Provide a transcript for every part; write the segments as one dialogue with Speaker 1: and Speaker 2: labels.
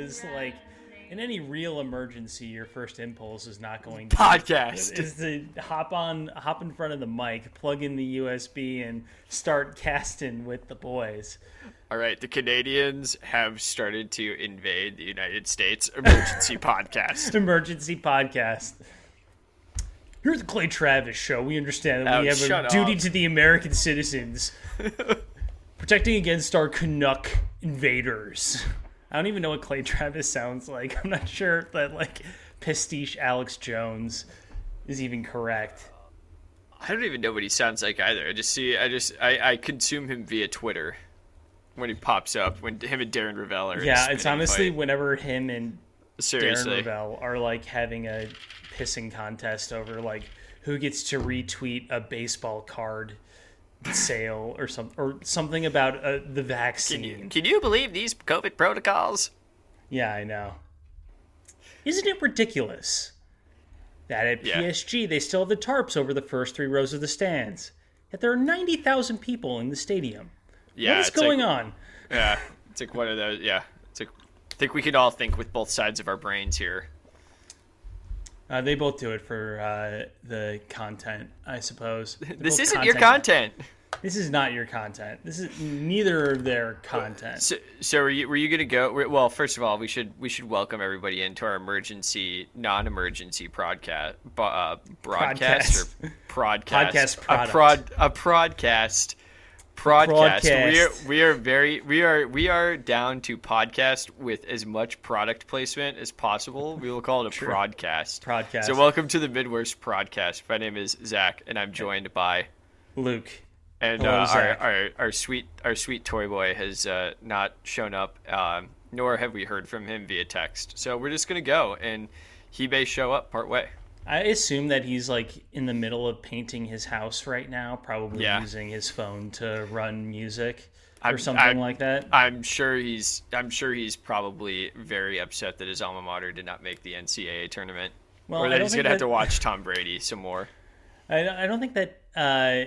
Speaker 1: because like in any real emergency your first impulse is not going to
Speaker 2: Podcast.
Speaker 1: is to hop on hop in front of the mic plug in the usb and start casting with the boys
Speaker 2: All right, the Canadians have started to invade the United States emergency podcast.
Speaker 1: emergency podcast Here's the Clay Travis show. We understand that we
Speaker 2: Oh,
Speaker 1: have a
Speaker 2: shut
Speaker 1: duty to the American citizens, protecting against our Canuck invaders. I don't even know what Clay Travis sounds like. I'm not sure if that like pastiche Alex Jones is even correct.
Speaker 2: I don't even know what he sounds like either. I just see, I just, I, I consume him via Twitter when he pops up. When him and Darren Rovell are. in
Speaker 1: Yeah, it's honestly
Speaker 2: fight.
Speaker 1: whenever him and Darren
Speaker 2: seriously.
Speaker 1: Rovell are like having a pissing contest over like who gets to retweet a baseball card sale or some or something about uh, the vaccine.
Speaker 2: Can you, can you believe these COVID protocols?
Speaker 1: Yeah, I know. Isn't it ridiculous that at
Speaker 2: Yeah.
Speaker 1: PSG they still have the tarps over the first three rows of the stands? Yet there are ninety thousand people in the stadium.
Speaker 2: Yeah,
Speaker 1: what is
Speaker 2: it's like-
Speaker 1: going on?
Speaker 2: Yeah, it's like one of those. Yeah, it's like I think we can all think with both sides of our brains here.
Speaker 1: Uh, they both do it for uh, the content, I suppose. They're
Speaker 2: This isn't your content.
Speaker 1: This is not your content. This is neither of their content.
Speaker 2: So, so were you were you gonna go? Well, first of all, we should we should welcome everybody into our emergency, non-emergency broadcast, uh, broadcast or broadcast,
Speaker 1: Podcast
Speaker 2: a prod, a broadcast, broadcast. We are we are very we are we are down to podcast with as much product placement as possible. We will call it a broadcast.
Speaker 1: Broadcast.
Speaker 2: So welcome to the Midwest broadcast. My name is Zach, and I'm joined by.
Speaker 1: Luke.
Speaker 2: And
Speaker 1: Hello,
Speaker 2: uh, our, our our sweet our sweet toy boy has uh, not shown up, um, nor have we heard from him via text. So we're just gonna go, and he may show up part way.
Speaker 1: I assume that he's like in the middle of painting his house right now, probably
Speaker 2: Yeah.
Speaker 1: using his phone to run music or
Speaker 2: I'm-
Speaker 1: something
Speaker 2: I'm-
Speaker 1: like that.
Speaker 2: I'm sure he's I'm sure he's probably very upset that his alma mater did not make the NCAA tournament,
Speaker 1: Well,
Speaker 2: or that he's gonna have to watch Tom Brady some more.
Speaker 1: I, I don't think that uh,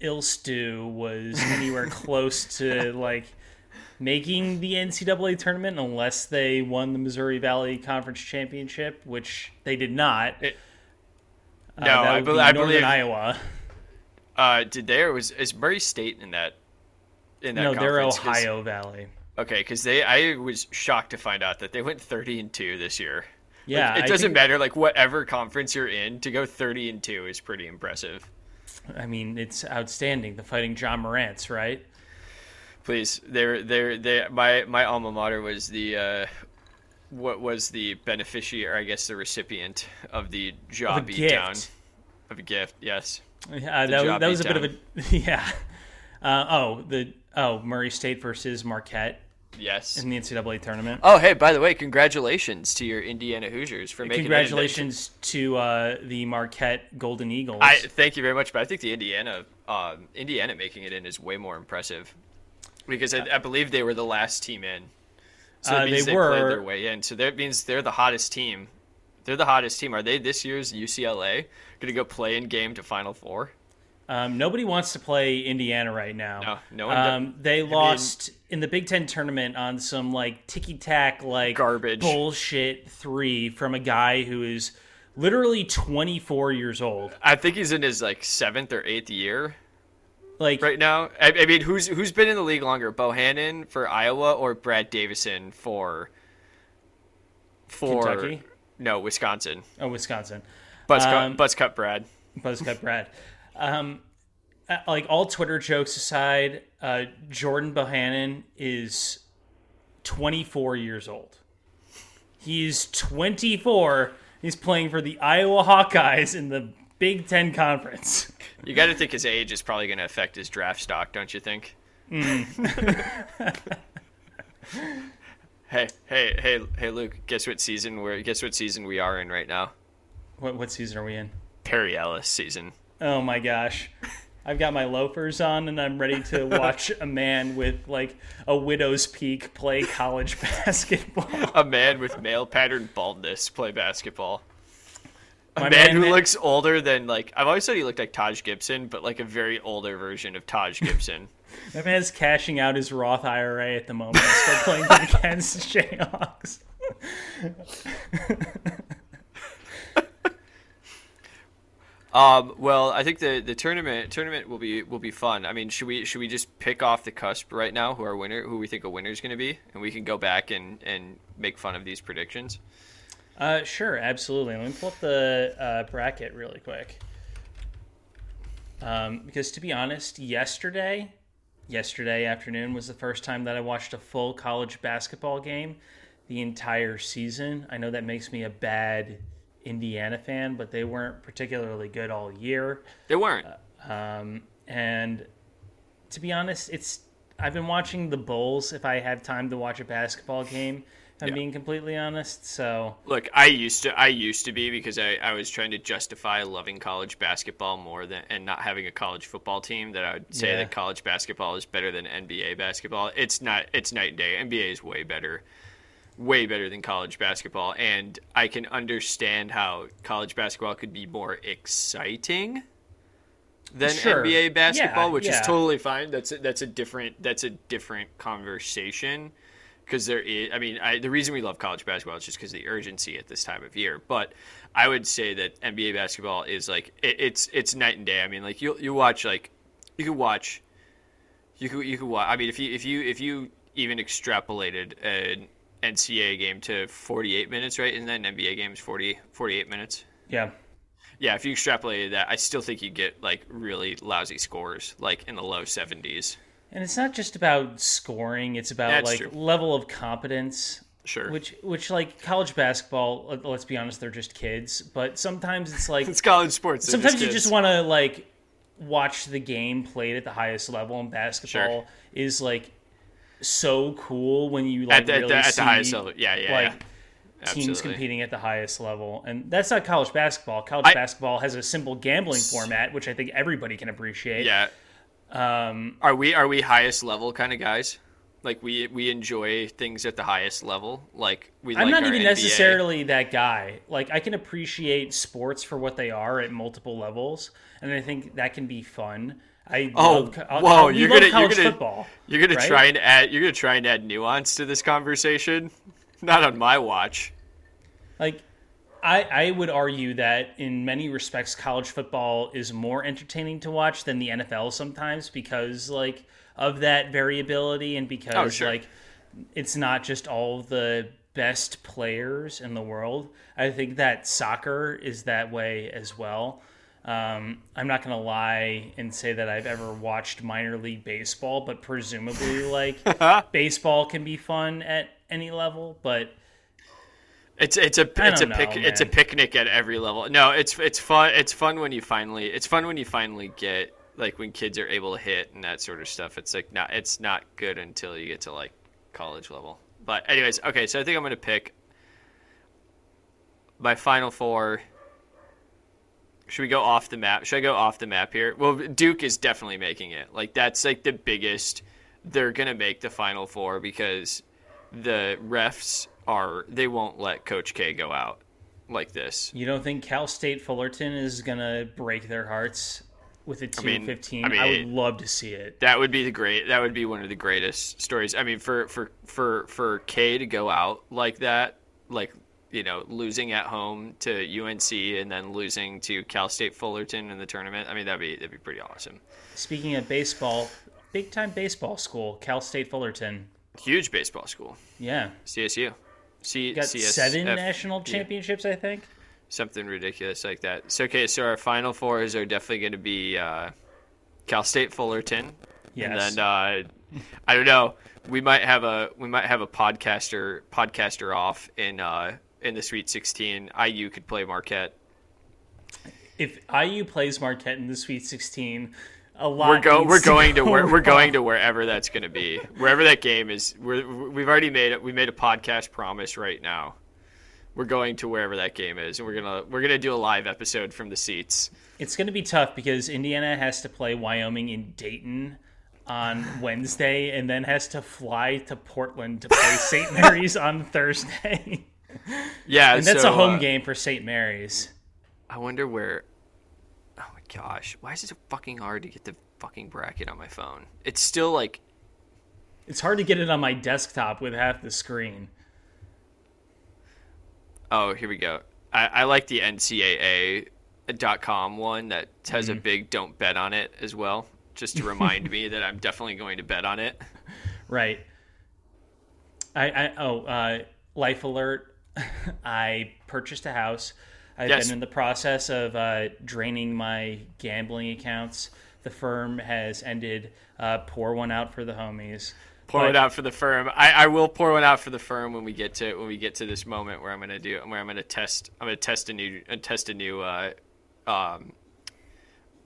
Speaker 1: Ilstu was anywhere close to like making the NCAA tournament unless they won the Missouri Valley Conference Championship, which they did not.
Speaker 2: It- No,
Speaker 1: that
Speaker 2: I
Speaker 1: be
Speaker 2: I believe-
Speaker 1: Iowa.
Speaker 2: Uh, did they or was is Murray State in that? In that
Speaker 1: No, they're Ohio Valley.
Speaker 2: Okay, because they I was shocked to find out that they went thirty and two this year.
Speaker 1: Yeah,
Speaker 2: it doesn't
Speaker 1: think-
Speaker 2: matter like whatever conference you're in to go 30 and 2 is pretty impressive
Speaker 1: I mean, it's outstanding. The Fighting Ja Morant's, right?
Speaker 2: please they're they're they my my alma mater was the uh what was the beneficiary or i guess the recipient of the job
Speaker 1: Of
Speaker 2: down of a gift yes
Speaker 1: Yeah, that, was, that was a
Speaker 2: beat
Speaker 1: bit of a yeah. Uh, oh, the oh Murray State versus Marquette
Speaker 2: yes
Speaker 1: in the NCAA tournament.
Speaker 2: oh hey by the way congratulations to your indiana hoosiers for making it.
Speaker 1: Congratulations to uh, the Marquette Golden Eagles.
Speaker 2: I thank you very much, but I think the Indiana, um, Indiana making it in is way more impressive because I, I believe they were the last team in. So
Speaker 1: Uh, they
Speaker 2: they, played their way in. So that means they're the hottest team. They're the hottest team. Are they this year's UCLA going to go play in game to Final Four?
Speaker 1: um, nobody wants to play Indiana right now.
Speaker 2: No, no one.
Speaker 1: Um, they lost in the Big Ten tournament on some like ticky tack like
Speaker 2: Garbage.
Speaker 1: bullshit three from a guy who is literally 24 years old.
Speaker 2: I think he's in his like seventh or eighth year
Speaker 1: Like
Speaker 2: right now. I, I mean, who's who's been in the league longer, Bohannon for Iowa or Brad Davison for for
Speaker 1: Kentucky?
Speaker 2: No, Wisconsin.
Speaker 1: oh, Wisconsin.
Speaker 2: Buzz cut,
Speaker 1: Um,
Speaker 2: buzz cut Brad.
Speaker 1: Buzzcut Brad. Um, uh, like all Twitter jokes aside, uh, Jordan Bohannon is 24 years old. He's 24. He's playing for the Iowa Hawkeyes in the Big Ten Conference.
Speaker 2: You got to think his age is probably going to affect his draft stock, don't you think? Mm. hey, hey, hey, hey, Luke! Guess what season we're? Guess what season we are in right now?
Speaker 1: What, what season are we in?
Speaker 2: Perry Ellis season.
Speaker 1: Oh my gosh. I've got my loafers on and I'm ready to watch a man with like a widow's peak play college basketball.
Speaker 2: A man with male pattern baldness play basketball. A man, man, who man. looks older than like I've always said he looked like Taj Gibson, but like a very older version of Taj Gibson.
Speaker 1: that man's cashing out his Roth IRA at the moment, still playing against Jayhawks.
Speaker 2: Um, well, I think the, the tournament tournament will be will be fun. I mean, should we should we just pick off the cusp right now who our winner who we think a winner is going to be, and we can go back and, and make fun of these predictions.
Speaker 1: Uh, sure, absolutely. Let me pull up the uh, bracket really quick. Um, because to be honest, yesterday, yesterday afternoon was the first time that I watched a full college basketball game the entire season. I know that makes me a bad Indiana fan, but they weren't particularly good all year.
Speaker 2: They weren't.
Speaker 1: Uh, um, and to be honest, it's I've been watching the Bulls if I have time to watch a basketball game. I'm yeah. being completely honest. So
Speaker 2: look, I used to I used to be because I, I was trying to justify loving college basketball more than and not having a college football team that I would say yeah. that college basketball is better than NBA basketball. It's not it's night and day. NBA is way better way better than college basketball, and I can understand how college basketball could be more exciting than sure. NBA basketball, yeah, which is totally fine. That's a, that's a different that's a different conversation because there is. I mean, I, the reason we love college basketball is just because of the urgency at this time of year. But I would say that NBA basketball is like it, it's it's night and day. I mean, like you you watch like you could watch you could you could watch. I mean, if you if you if you even extrapolated an NCAA game to 48 minutes, right? And then NBA game is 40, 48 minutes?
Speaker 1: Yeah.
Speaker 2: Yeah, if you extrapolated that, I still think you get like really lousy scores, like in the low 70s.
Speaker 1: And it's not just about scoring; it's about That's like true. level of competence.
Speaker 2: Sure.
Speaker 1: Which, which, like college basketball. Uh, let's be honest, they're just kids. But sometimes it's like
Speaker 2: it's college sports.
Speaker 1: Sometimes
Speaker 2: just
Speaker 1: you just want to like watch the game played at the highest level. And basketball sure. is like so cool when you like at, really at, at see, the highest level.
Speaker 2: Yeah, yeah,
Speaker 1: like
Speaker 2: yeah.
Speaker 1: teams competing at the highest level, and that's not college basketball. College I, basketball has a simple gambling format, which I think everybody can appreciate.
Speaker 2: Yeah.
Speaker 1: Um,
Speaker 2: are we are we highest level kind of guys? Like we we enjoy things at the highest level. Like we.
Speaker 1: I'm
Speaker 2: like
Speaker 1: not even
Speaker 2: NBA.
Speaker 1: necessarily that guy. Like I can appreciate sports for what they are at multiple levels, and I think that can be fun. I
Speaker 2: oh
Speaker 1: love,
Speaker 2: whoa! you're gonna you're gonna
Speaker 1: football,
Speaker 2: you're gonna
Speaker 1: right?
Speaker 2: try and add you're gonna try and add nuance to this conversation. Not on my watch.
Speaker 1: Like, I I would argue that in many respects, college football is more entertaining to watch than the NFL sometimes because like of that variability and because
Speaker 2: oh, sure.
Speaker 1: like it's not just all the best players in the world. I think that soccer is that way as well. Um, I'm not going to lie and say that I've ever watched minor league baseball, but presumably, like baseball can be fun at any level. But
Speaker 2: it's it's a it's a know, pic, it's a picnic at every level. No, it's it's fun. It's fun when you finally it's fun when you finally get like when kids are able to hit and that sort of stuff. It's like not it's not good until you get to like college level. But anyways, okay. So I think I'm going to pick my final four should we go off the map? Should I go off the map here? Well, Duke is definitely making it. Like that's like the biggest. They're gonna make the final four because the refs are. They won't let Coach K go out like this.
Speaker 1: You don't think Cal State Fullerton is gonna break their hearts with a two I mean, fifteen? I, mean, I would love to see it.
Speaker 2: That would be the great. That would be one of the greatest stories. I mean, for for for for K to go out like that, like you know, losing at home to UNC and then losing to Cal State Fullerton in the tournament. I mean, that'd be that'd be pretty awesome.
Speaker 1: Speaking of baseball, big time baseball school, Cal State Fullerton.
Speaker 2: Huge baseball school.
Speaker 1: Yeah.
Speaker 2: CSU.
Speaker 1: C- got CS- seven F- national championships, I think.
Speaker 2: Something ridiculous like that. So okay, so our final fours are definitely going to be uh, Cal State Fullerton.
Speaker 1: Yes.
Speaker 2: And then uh, I don't know. We might have a we might have a podcaster podcaster off in uh, in the Sweet 16, IU could play Marquette.
Speaker 1: If IU plays Marquette in the Sweet 16, a lot.
Speaker 2: We're,
Speaker 1: go,
Speaker 2: we're going to, where, we're going to wherever that's going to be, wherever that game is. We're, we've already made it. We made a podcast promise right now. We're going to wherever that game is, and we're gonna we're gonna do a live episode from the seats.
Speaker 1: It's gonna be tough because Indiana has to play Wyoming in Dayton on Wednesday, and then has to fly to Portland to play St. Mary's on Thursday.
Speaker 2: Yeah,
Speaker 1: and that's
Speaker 2: so,
Speaker 1: a home
Speaker 2: uh,
Speaker 1: game for St. Mary's.
Speaker 2: I wonder where. Gosh, why is it so fucking hard to get the fucking bracket on my phone? It's still like
Speaker 1: It's hard to get it on my desktop with half the screen.
Speaker 2: Oh, here we go. I, I like the NCAA.com one that has a big "Don't bet on it" as well, just to remind me that I'm definitely going to bet on it.
Speaker 1: Right. I, I oh, uh, life alert. I purchased a house. I've
Speaker 2: Yes.
Speaker 1: been in the process of uh, draining my gambling accounts. The firm has ended. Uh, pour one out for the homies.
Speaker 2: Pour
Speaker 1: But-
Speaker 2: it out for the firm. I, I will pour one out for the firm when we get to when we get to this moment where I'm gonna do where I'm gonna test I'm gonna test a new uh, test a new uh, um,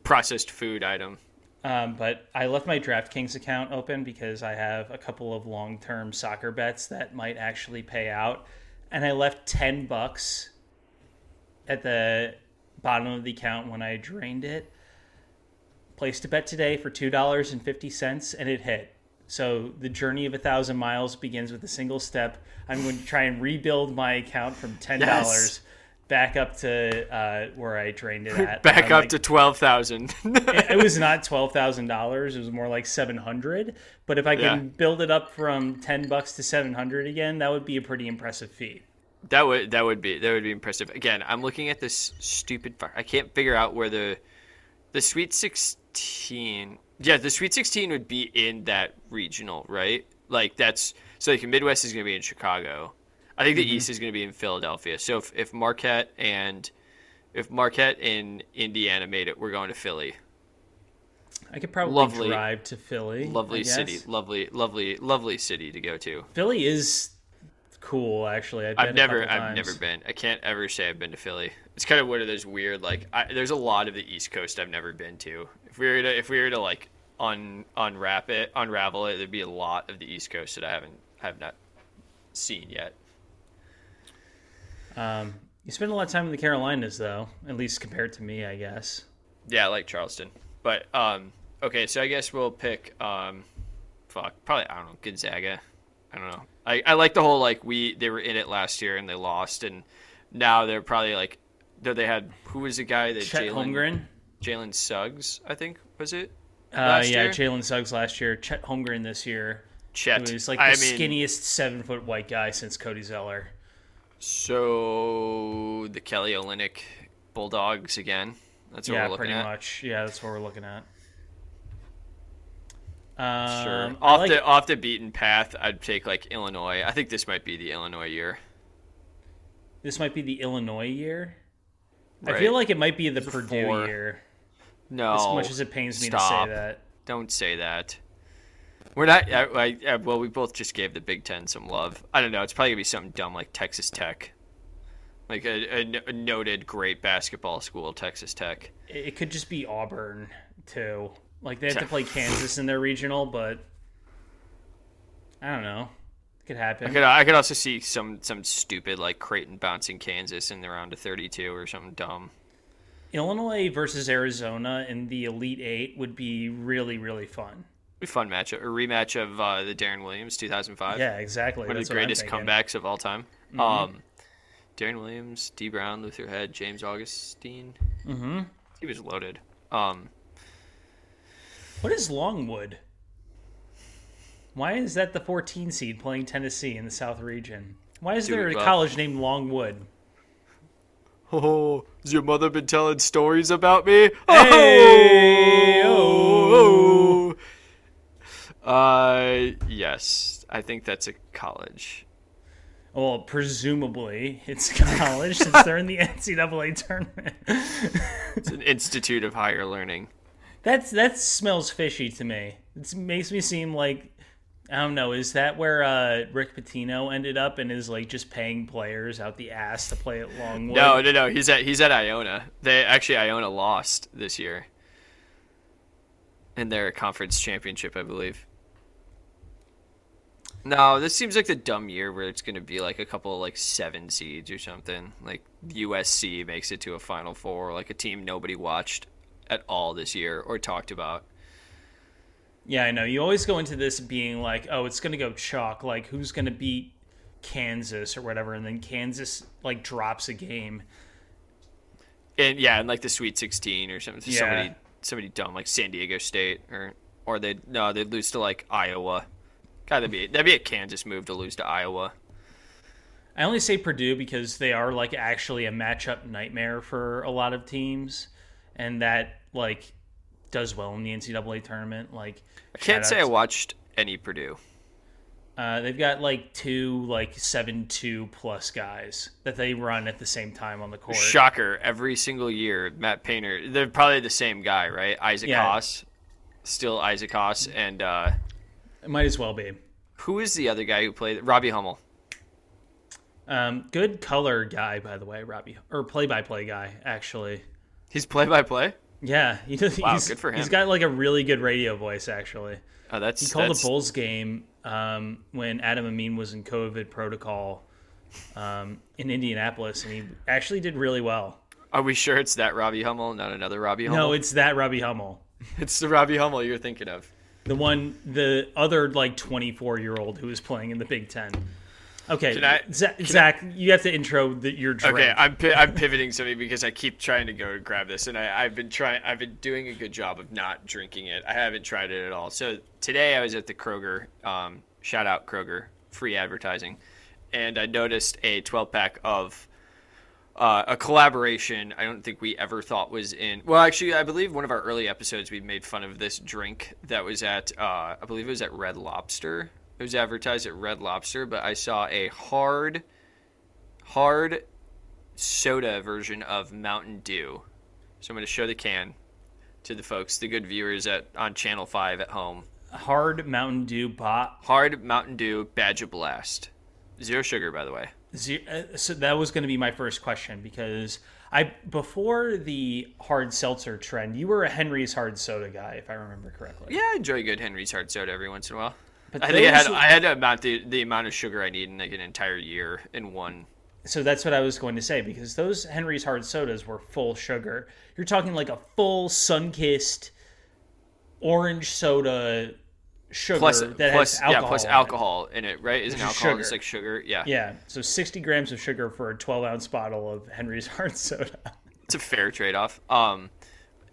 Speaker 2: processed food item.
Speaker 1: Um, but I left my DraftKings account open because I have a couple of long-term soccer bets that might actually pay out, and I left ten bucks at the bottom of the account when I drained it. Placed a bet today for two dollars and fifty cents, and it hit. So the journey of a thousand miles begins with a single step. I'm going to try and rebuild my account from ten dollars
Speaker 2: Yes.
Speaker 1: back up to uh, where I drained it at.
Speaker 2: Back up
Speaker 1: like-
Speaker 2: to twelve thousand.
Speaker 1: it, it was not twelve thousand dollars. It was more like seven hundred. But if I can
Speaker 2: Yeah.
Speaker 1: build it up from ten bucks to seven hundred again, that would be a pretty impressive feat.
Speaker 2: That would that would be that would be impressive. Again, I'm looking at this stupid. fu- I can't figure out where the the Sweet Sixteen. Yeah, the Sweet Sixteen would be in that regional, right? Like that's so. Like Midwest is going to be in Chicago. I think the mm-hmm. East is going to be in Philadelphia. So if, if Marquette and if Marquette and Indiana made it, we're going to Philly.
Speaker 1: I could probably
Speaker 2: Lovely-
Speaker 1: drive to Philly.
Speaker 2: Lovely city, lovely, lovely, lovely city to go to.
Speaker 1: Philly is cool, actually. I've,
Speaker 2: I've never, I've never been. I can't ever say I've been to Philly. It's kind of one of those weird, like, I, there's a lot of the East Coast I've never been to. If we were to, if we were to like un unwrap it, unravel it, there'd be a lot of the East Coast that I haven't, have not seen yet.
Speaker 1: Um, you spend a lot of time in the Carolinas, though, at least compared to me, I guess.
Speaker 2: Yeah, I like Charleston, but um, okay, so I guess we'll pick um, fuck, probably I don't know Gonzaga. I don't know. I, I like the whole like we they were in it last year and they lost and now they're probably like though they had who was the guy that
Speaker 1: Chet
Speaker 2: Jalen
Speaker 1: Holmgren.
Speaker 2: Jalen Suggs, I think, was it?
Speaker 1: Uh, yeah? Jalen Suggs last year. Chet Holmgren this year.
Speaker 2: Chet.
Speaker 1: He was like the
Speaker 2: I mean,
Speaker 1: skinniest seven foot white guy since Cody Zeller.
Speaker 2: so the Kelly Olynyk Bulldogs again. That's what
Speaker 1: yeah,
Speaker 2: we're looking
Speaker 1: pretty
Speaker 2: at.
Speaker 1: much. Yeah, that's what we're looking at. Um,
Speaker 2: Sure. Off
Speaker 1: like-
Speaker 2: the off the beaten path, I'd take like Illinois. I think this might be the Illinois year.
Speaker 1: this might be the Illinois year. I feel like it might be the
Speaker 2: It's
Speaker 1: Purdue
Speaker 2: four.
Speaker 1: year.
Speaker 2: No.
Speaker 1: As much as it pains me
Speaker 2: stop.
Speaker 1: to say that.
Speaker 2: Don't say that. We're not. I, I, well, we both just gave the Big Ten some love. I don't know. It's probably gonna be something dumb like Texas Tech, like a, a, a noted great basketball school, Texas Tech.
Speaker 1: It, it could just be Auburn too. Like they have to play Kansas in their regional, but I don't know. It could happen.
Speaker 2: I could, I could also see some some stupid like Creighton bouncing Kansas in the round of 32 or something dumb.
Speaker 1: Illinois versus Arizona in the Elite Eight would be really, really fun.
Speaker 2: Be a fun matchup, a rematch of uh, the Deron Williams 2005.
Speaker 1: Yeah, exactly.
Speaker 2: one of the greatest comebacks of all time. Um, Deron Williams, Dee Brown, Luther Head, James Augustine.
Speaker 1: Mm-hmm.
Speaker 2: He was loaded. Um,
Speaker 1: What is Longwood? Why is that the 14 seed playing Tennessee in the South region? Why is
Speaker 2: Dude,
Speaker 1: there a
Speaker 2: well-
Speaker 1: college named Longwood?
Speaker 2: Oh, has your mother been telling stories about me?
Speaker 1: Oh, Hey,
Speaker 2: oh. Uh, yes, I think that's a college.
Speaker 1: Well, presumably it's a college since they're in the NCAA tournament.
Speaker 2: It's an institute of higher learning.
Speaker 1: That's that smells fishy to me. It makes me seem like I don't know. Is that where uh, Rick Pitino ended up and is like just paying players out the ass to play at Longwood?
Speaker 2: No, no, no. He's at he's at Iona. They actually Iona lost this year in their conference championship, I believe. No, this seems like the dumb year where it's going to be like a couple of like seven seeds or something. Like USC makes it to a Final Four, like a team nobody watched at all this year or talked about.
Speaker 1: Yeah, I know. You always go into this being like, oh, it's going to go chalk. Like, who's going to beat Kansas or whatever? And then Kansas, like, drops a game.
Speaker 2: and yeah, and like the Sweet 16 or something.
Speaker 1: Yeah.
Speaker 2: Somebody somebody dumb like San Diego State or or they no they lose to like Iowa. God, that'd be that'd be a Kansas move to lose to Iowa.
Speaker 1: I only say Purdue because they are like actually a matchup nightmare for a lot of teams, and that like does well in the NCAA tournament. Like
Speaker 2: I can't say I watched any Purdue.
Speaker 1: Uh, they've got like two like seven two plus guys that they run at the same time on the court.
Speaker 2: Shocker! Every single year, Matt Painter. They're probably the same guy, right? Isaac
Speaker 1: Yeah.
Speaker 2: Haas, still Isaac Haas, and uh,
Speaker 1: It might as well be.
Speaker 2: who is the other guy who played Robbie Hummel?
Speaker 1: Um, good color guy, by the way, Robbie, or play-by-play guy, actually.
Speaker 2: He's play-by-play.
Speaker 1: Yeah, he,
Speaker 2: Wow,
Speaker 1: he's,
Speaker 2: good for him.
Speaker 1: He's got like a really good radio voice, actually.
Speaker 2: Oh, that's
Speaker 1: He called
Speaker 2: that's,
Speaker 1: a Bulls game um, when Adam Amin was in COVID protocol um, in Indianapolis, and he actually did really well.
Speaker 2: Are we sure it's that Robbie Hummel, not another Robbie Hummel?
Speaker 1: No, it's that Robbie Hummel.
Speaker 2: it's the Robbie Hummel you're thinking of.
Speaker 1: The one, the other like 24 year old who was playing in the Big Ten. Okay,
Speaker 2: I-
Speaker 1: Zach, Zach you have to intro the, your drink.
Speaker 2: Okay, I'm pi- I'm pivoting something because I keep trying to go grab this, and I, I've been trying. I've been doing a good job of not drinking it. I haven't tried it at all. So today I was at the Kroger. Um, shout out Kroger, free advertising, and I noticed a 12 pack of uh, a collaboration. I don't think we ever thought was in. Well, actually, I believe one of our early episodes we made fun of this drink that was at. Uh, I believe it was at Red Lobster. It was advertised at Red Lobster, but I saw a hard, hard soda version of Mountain Dew. So I'm going to show the can to the folks, the good viewers at on Channel Five at home.
Speaker 1: Hard Mountain Dew bot.
Speaker 2: Hard Mountain Dew Baja Blast, zero sugar, by the way.
Speaker 1: Ze- uh, So that was going to be my first question because I before the hard seltzer trend, you were a Henry's hard soda guy, if I remember correctly.
Speaker 2: Yeah, I enjoy good Henry's hard soda every once in a while.
Speaker 1: But
Speaker 2: I think I had I had to amount the, the amount of sugar I need in like an entire year in one.
Speaker 1: So that's what I was going to say because those Henry's hard sodas were full sugar. You're talking like a full Sunkist orange soda sugar
Speaker 2: Plus,
Speaker 1: that
Speaker 2: plus
Speaker 1: has alcohol.
Speaker 2: yeah, plus
Speaker 1: in it.
Speaker 2: alcohol in it, right? Isn't alcohol
Speaker 1: sugar.
Speaker 2: just like sugar? Yeah.
Speaker 1: Yeah, so 60 grams of sugar for a 12 ounce bottle of Henry's hard soda.
Speaker 2: it's a fair trade off. Um,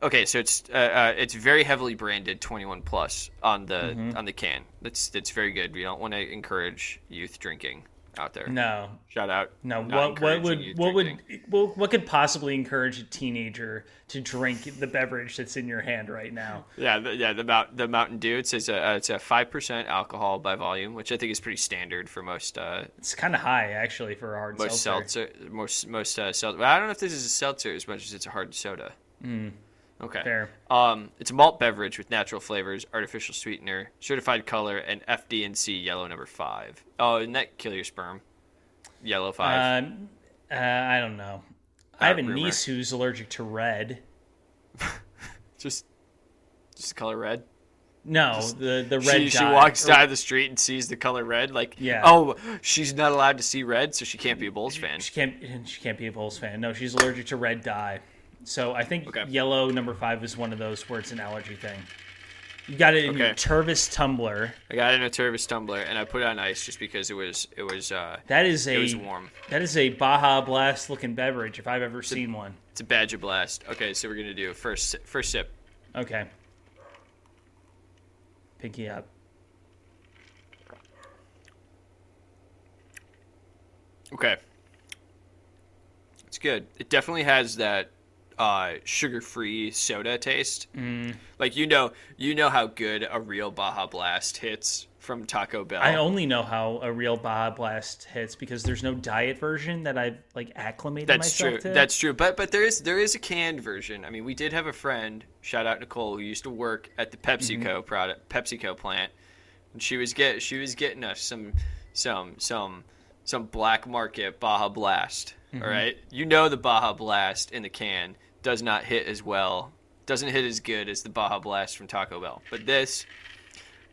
Speaker 2: okay, so it's uh, uh, it's very heavily branded 21 plus on the
Speaker 1: Mm-hmm.
Speaker 2: on the can. That's that's very good. We don't want to encourage youth drinking out there.
Speaker 1: No,
Speaker 2: Shout out.
Speaker 1: no. What what would what would
Speaker 2: drinking.
Speaker 1: what, what could possibly encourage a teenager to drink the beverage that's in your hand right now?
Speaker 2: Yeah, the, yeah. The Mount the Mountain Dew. It says uh, it's a five percent alcohol by volume, which I think is pretty standard for most uh,
Speaker 1: It's kind of high actually for a hard
Speaker 2: most
Speaker 1: seltzer.
Speaker 2: seltzer. Most most uh, seltzer. Well, I don't know if this is a seltzer as much as it's a hard soda. Okay.
Speaker 1: Fair.
Speaker 2: Um, it's a malt beverage with natural flavors, artificial sweetener, certified color, and FD&C yellow number five. Oh, and that kill your sperm. Yellow five.
Speaker 1: Um, uh, I don't know. I have a
Speaker 2: rumor.
Speaker 1: niece who's allergic to red.
Speaker 2: just, just the color red.
Speaker 1: No, the the red.
Speaker 2: She, she walks
Speaker 1: or-
Speaker 2: down the street and sees the color red. Like,
Speaker 1: Yeah.
Speaker 2: oh, she's not allowed to see red, so she can't be a Bulls fan.
Speaker 1: She can't. She can't be a Bulls fan. No, she's allergic to red dye. So I think
Speaker 2: Okay.
Speaker 1: yellow number five is one of those where it's an allergy thing. You got it in your Tervis tumbler.
Speaker 2: I got it in a Tervis tumbler and I put it on ice just because it was it was uh,
Speaker 1: That is
Speaker 2: it was warm.
Speaker 1: that is a Baja Blast looking beverage if I've ever seen one.
Speaker 2: It's a Baja Blast. Okay, so we're gonna do first first sip.
Speaker 1: Okay. Pinky up.
Speaker 2: Okay. It's good. It definitely has that uh, sugar-free soda taste. Mm. Like you know, you know how good a real Baja Blast hits from Taco Bell.
Speaker 1: I only know how a real Baja Blast hits because there's no diet version that I've like acclimated
Speaker 2: That's
Speaker 1: myself
Speaker 2: true.
Speaker 1: to.
Speaker 2: That's true. But but there is there is a canned version. I mean, we did have a friend, shout out Nicole, who used to work at the PepsiCo
Speaker 1: Mm-hmm.
Speaker 2: product PepsiCo plant, and she was get she was getting us some some some some black market Baja Blast.
Speaker 1: Mm-hmm.
Speaker 2: all right, you know the Baja Blast in the can does not hit as well, doesn't hit as good as the Baja Blast from Taco Bell. But this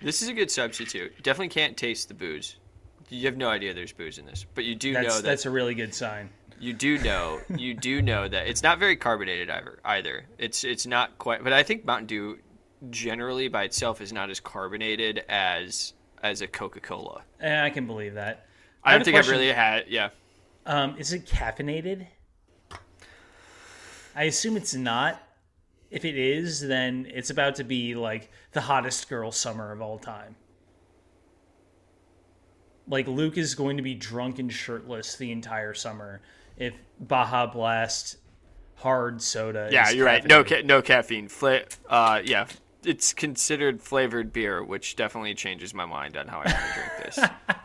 Speaker 2: this is a good substitute. Definitely can't taste the booze. You have no idea there's booze in this, but you do
Speaker 1: that's
Speaker 2: know that
Speaker 1: that's a really good sign.
Speaker 2: you do know you do know that it's not very carbonated either either it's it's not quite but i think mountain dew generally by itself is not as carbonated as as a coca-cola
Speaker 1: Eh, I can believe that.
Speaker 2: i,
Speaker 1: have
Speaker 2: don't think i've really had yeah
Speaker 1: Um, is it caffeinated? I assume it's not. If it is, then it's about to be like the hottest girl summer of all time. Like Luke is going to be drunk and shirtless the entire summer if Baja Blast hard soda.
Speaker 2: Yeah, you're right. No, ca- no caffeine. Fla- uh, yeah, it's considered flavored beer, which definitely changes my mind on how I want to drink this.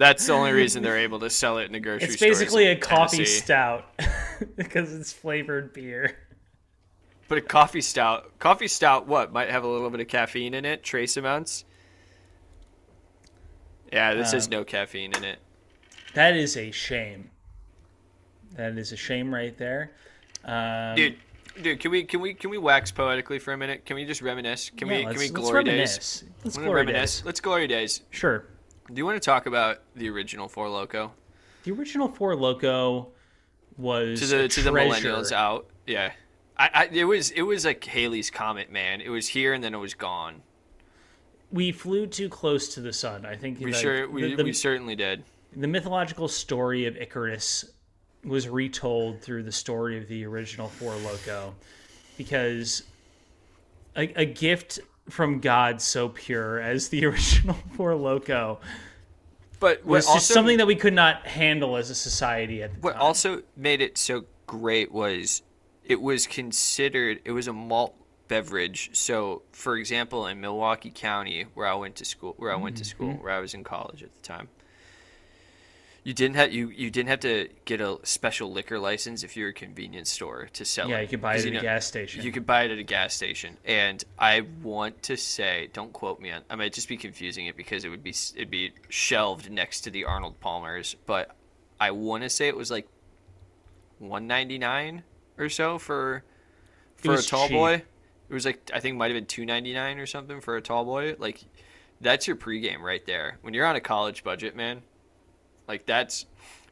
Speaker 2: That's the only reason they're able to sell it in the grocery store.
Speaker 1: It's basically a coffee
Speaker 2: Tennessee.
Speaker 1: stout because it's flavored beer.
Speaker 2: But a coffee stout, coffee stout, what might have a little bit of caffeine in it, trace amounts. Yeah, this has
Speaker 1: Um,
Speaker 2: no caffeine in it.
Speaker 1: That is a shame. That is a shame right there. Um,
Speaker 2: Dude, dude, can we can we can we wax poetically for a minute? Can we just reminisce? Can
Speaker 1: yeah,
Speaker 2: we can we
Speaker 1: let's
Speaker 2: glory days?
Speaker 1: reminisce. Let's glory
Speaker 2: reminisce?
Speaker 1: days.
Speaker 2: Let's glory days.
Speaker 1: Sure.
Speaker 2: Do you want to talk about the original Four Loko?
Speaker 1: The original Four Loko was
Speaker 2: To the to the millennials out, yeah. I, I it was it was like Halley's comet, man. It was here and then it was gone.
Speaker 1: We flew too close to the sun. I think
Speaker 2: We sure we,
Speaker 1: the, the,
Speaker 2: we certainly did.
Speaker 1: the mythological story of Icarus was retold through the story of the original Four Loko because a, a gift from God so pure as the original Four Loko
Speaker 2: But what
Speaker 1: was just something that we could not handle as a society at the
Speaker 2: what
Speaker 1: time.
Speaker 2: also made it so great was it was considered it was a malt beverage. So, for example, in Milwaukee County, where I went to school, where I went to school,
Speaker 1: Mm-hmm.
Speaker 2: where I was in college at the time, you didn't have you you didn't have to get a special liquor license if you're a convenience store to sell it.
Speaker 1: yeah, you could buy it at
Speaker 2: you
Speaker 1: a gas station.
Speaker 2: You could buy it at a gas station, and I want to say, don't quote me on. I might just be confusing it because it would be it'd be shelved next to the Arnold Palmers, but I want to say it was like one ninety nine or so for for a tall
Speaker 1: cheap.
Speaker 2: boy. It was like I think it might have been two ninety nine or something for a tall boy. Like that's your pregame right there. When you're on a college budget, man, like that's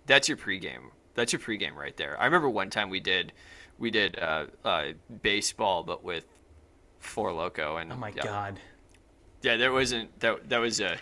Speaker 2: that's your pregame. That's your pregame right there. I remember one time we did we did uh, uh, baseball, but with Four Loko, and
Speaker 1: oh my
Speaker 2: yeah,
Speaker 1: god.
Speaker 2: yeah, there wasn't that that was a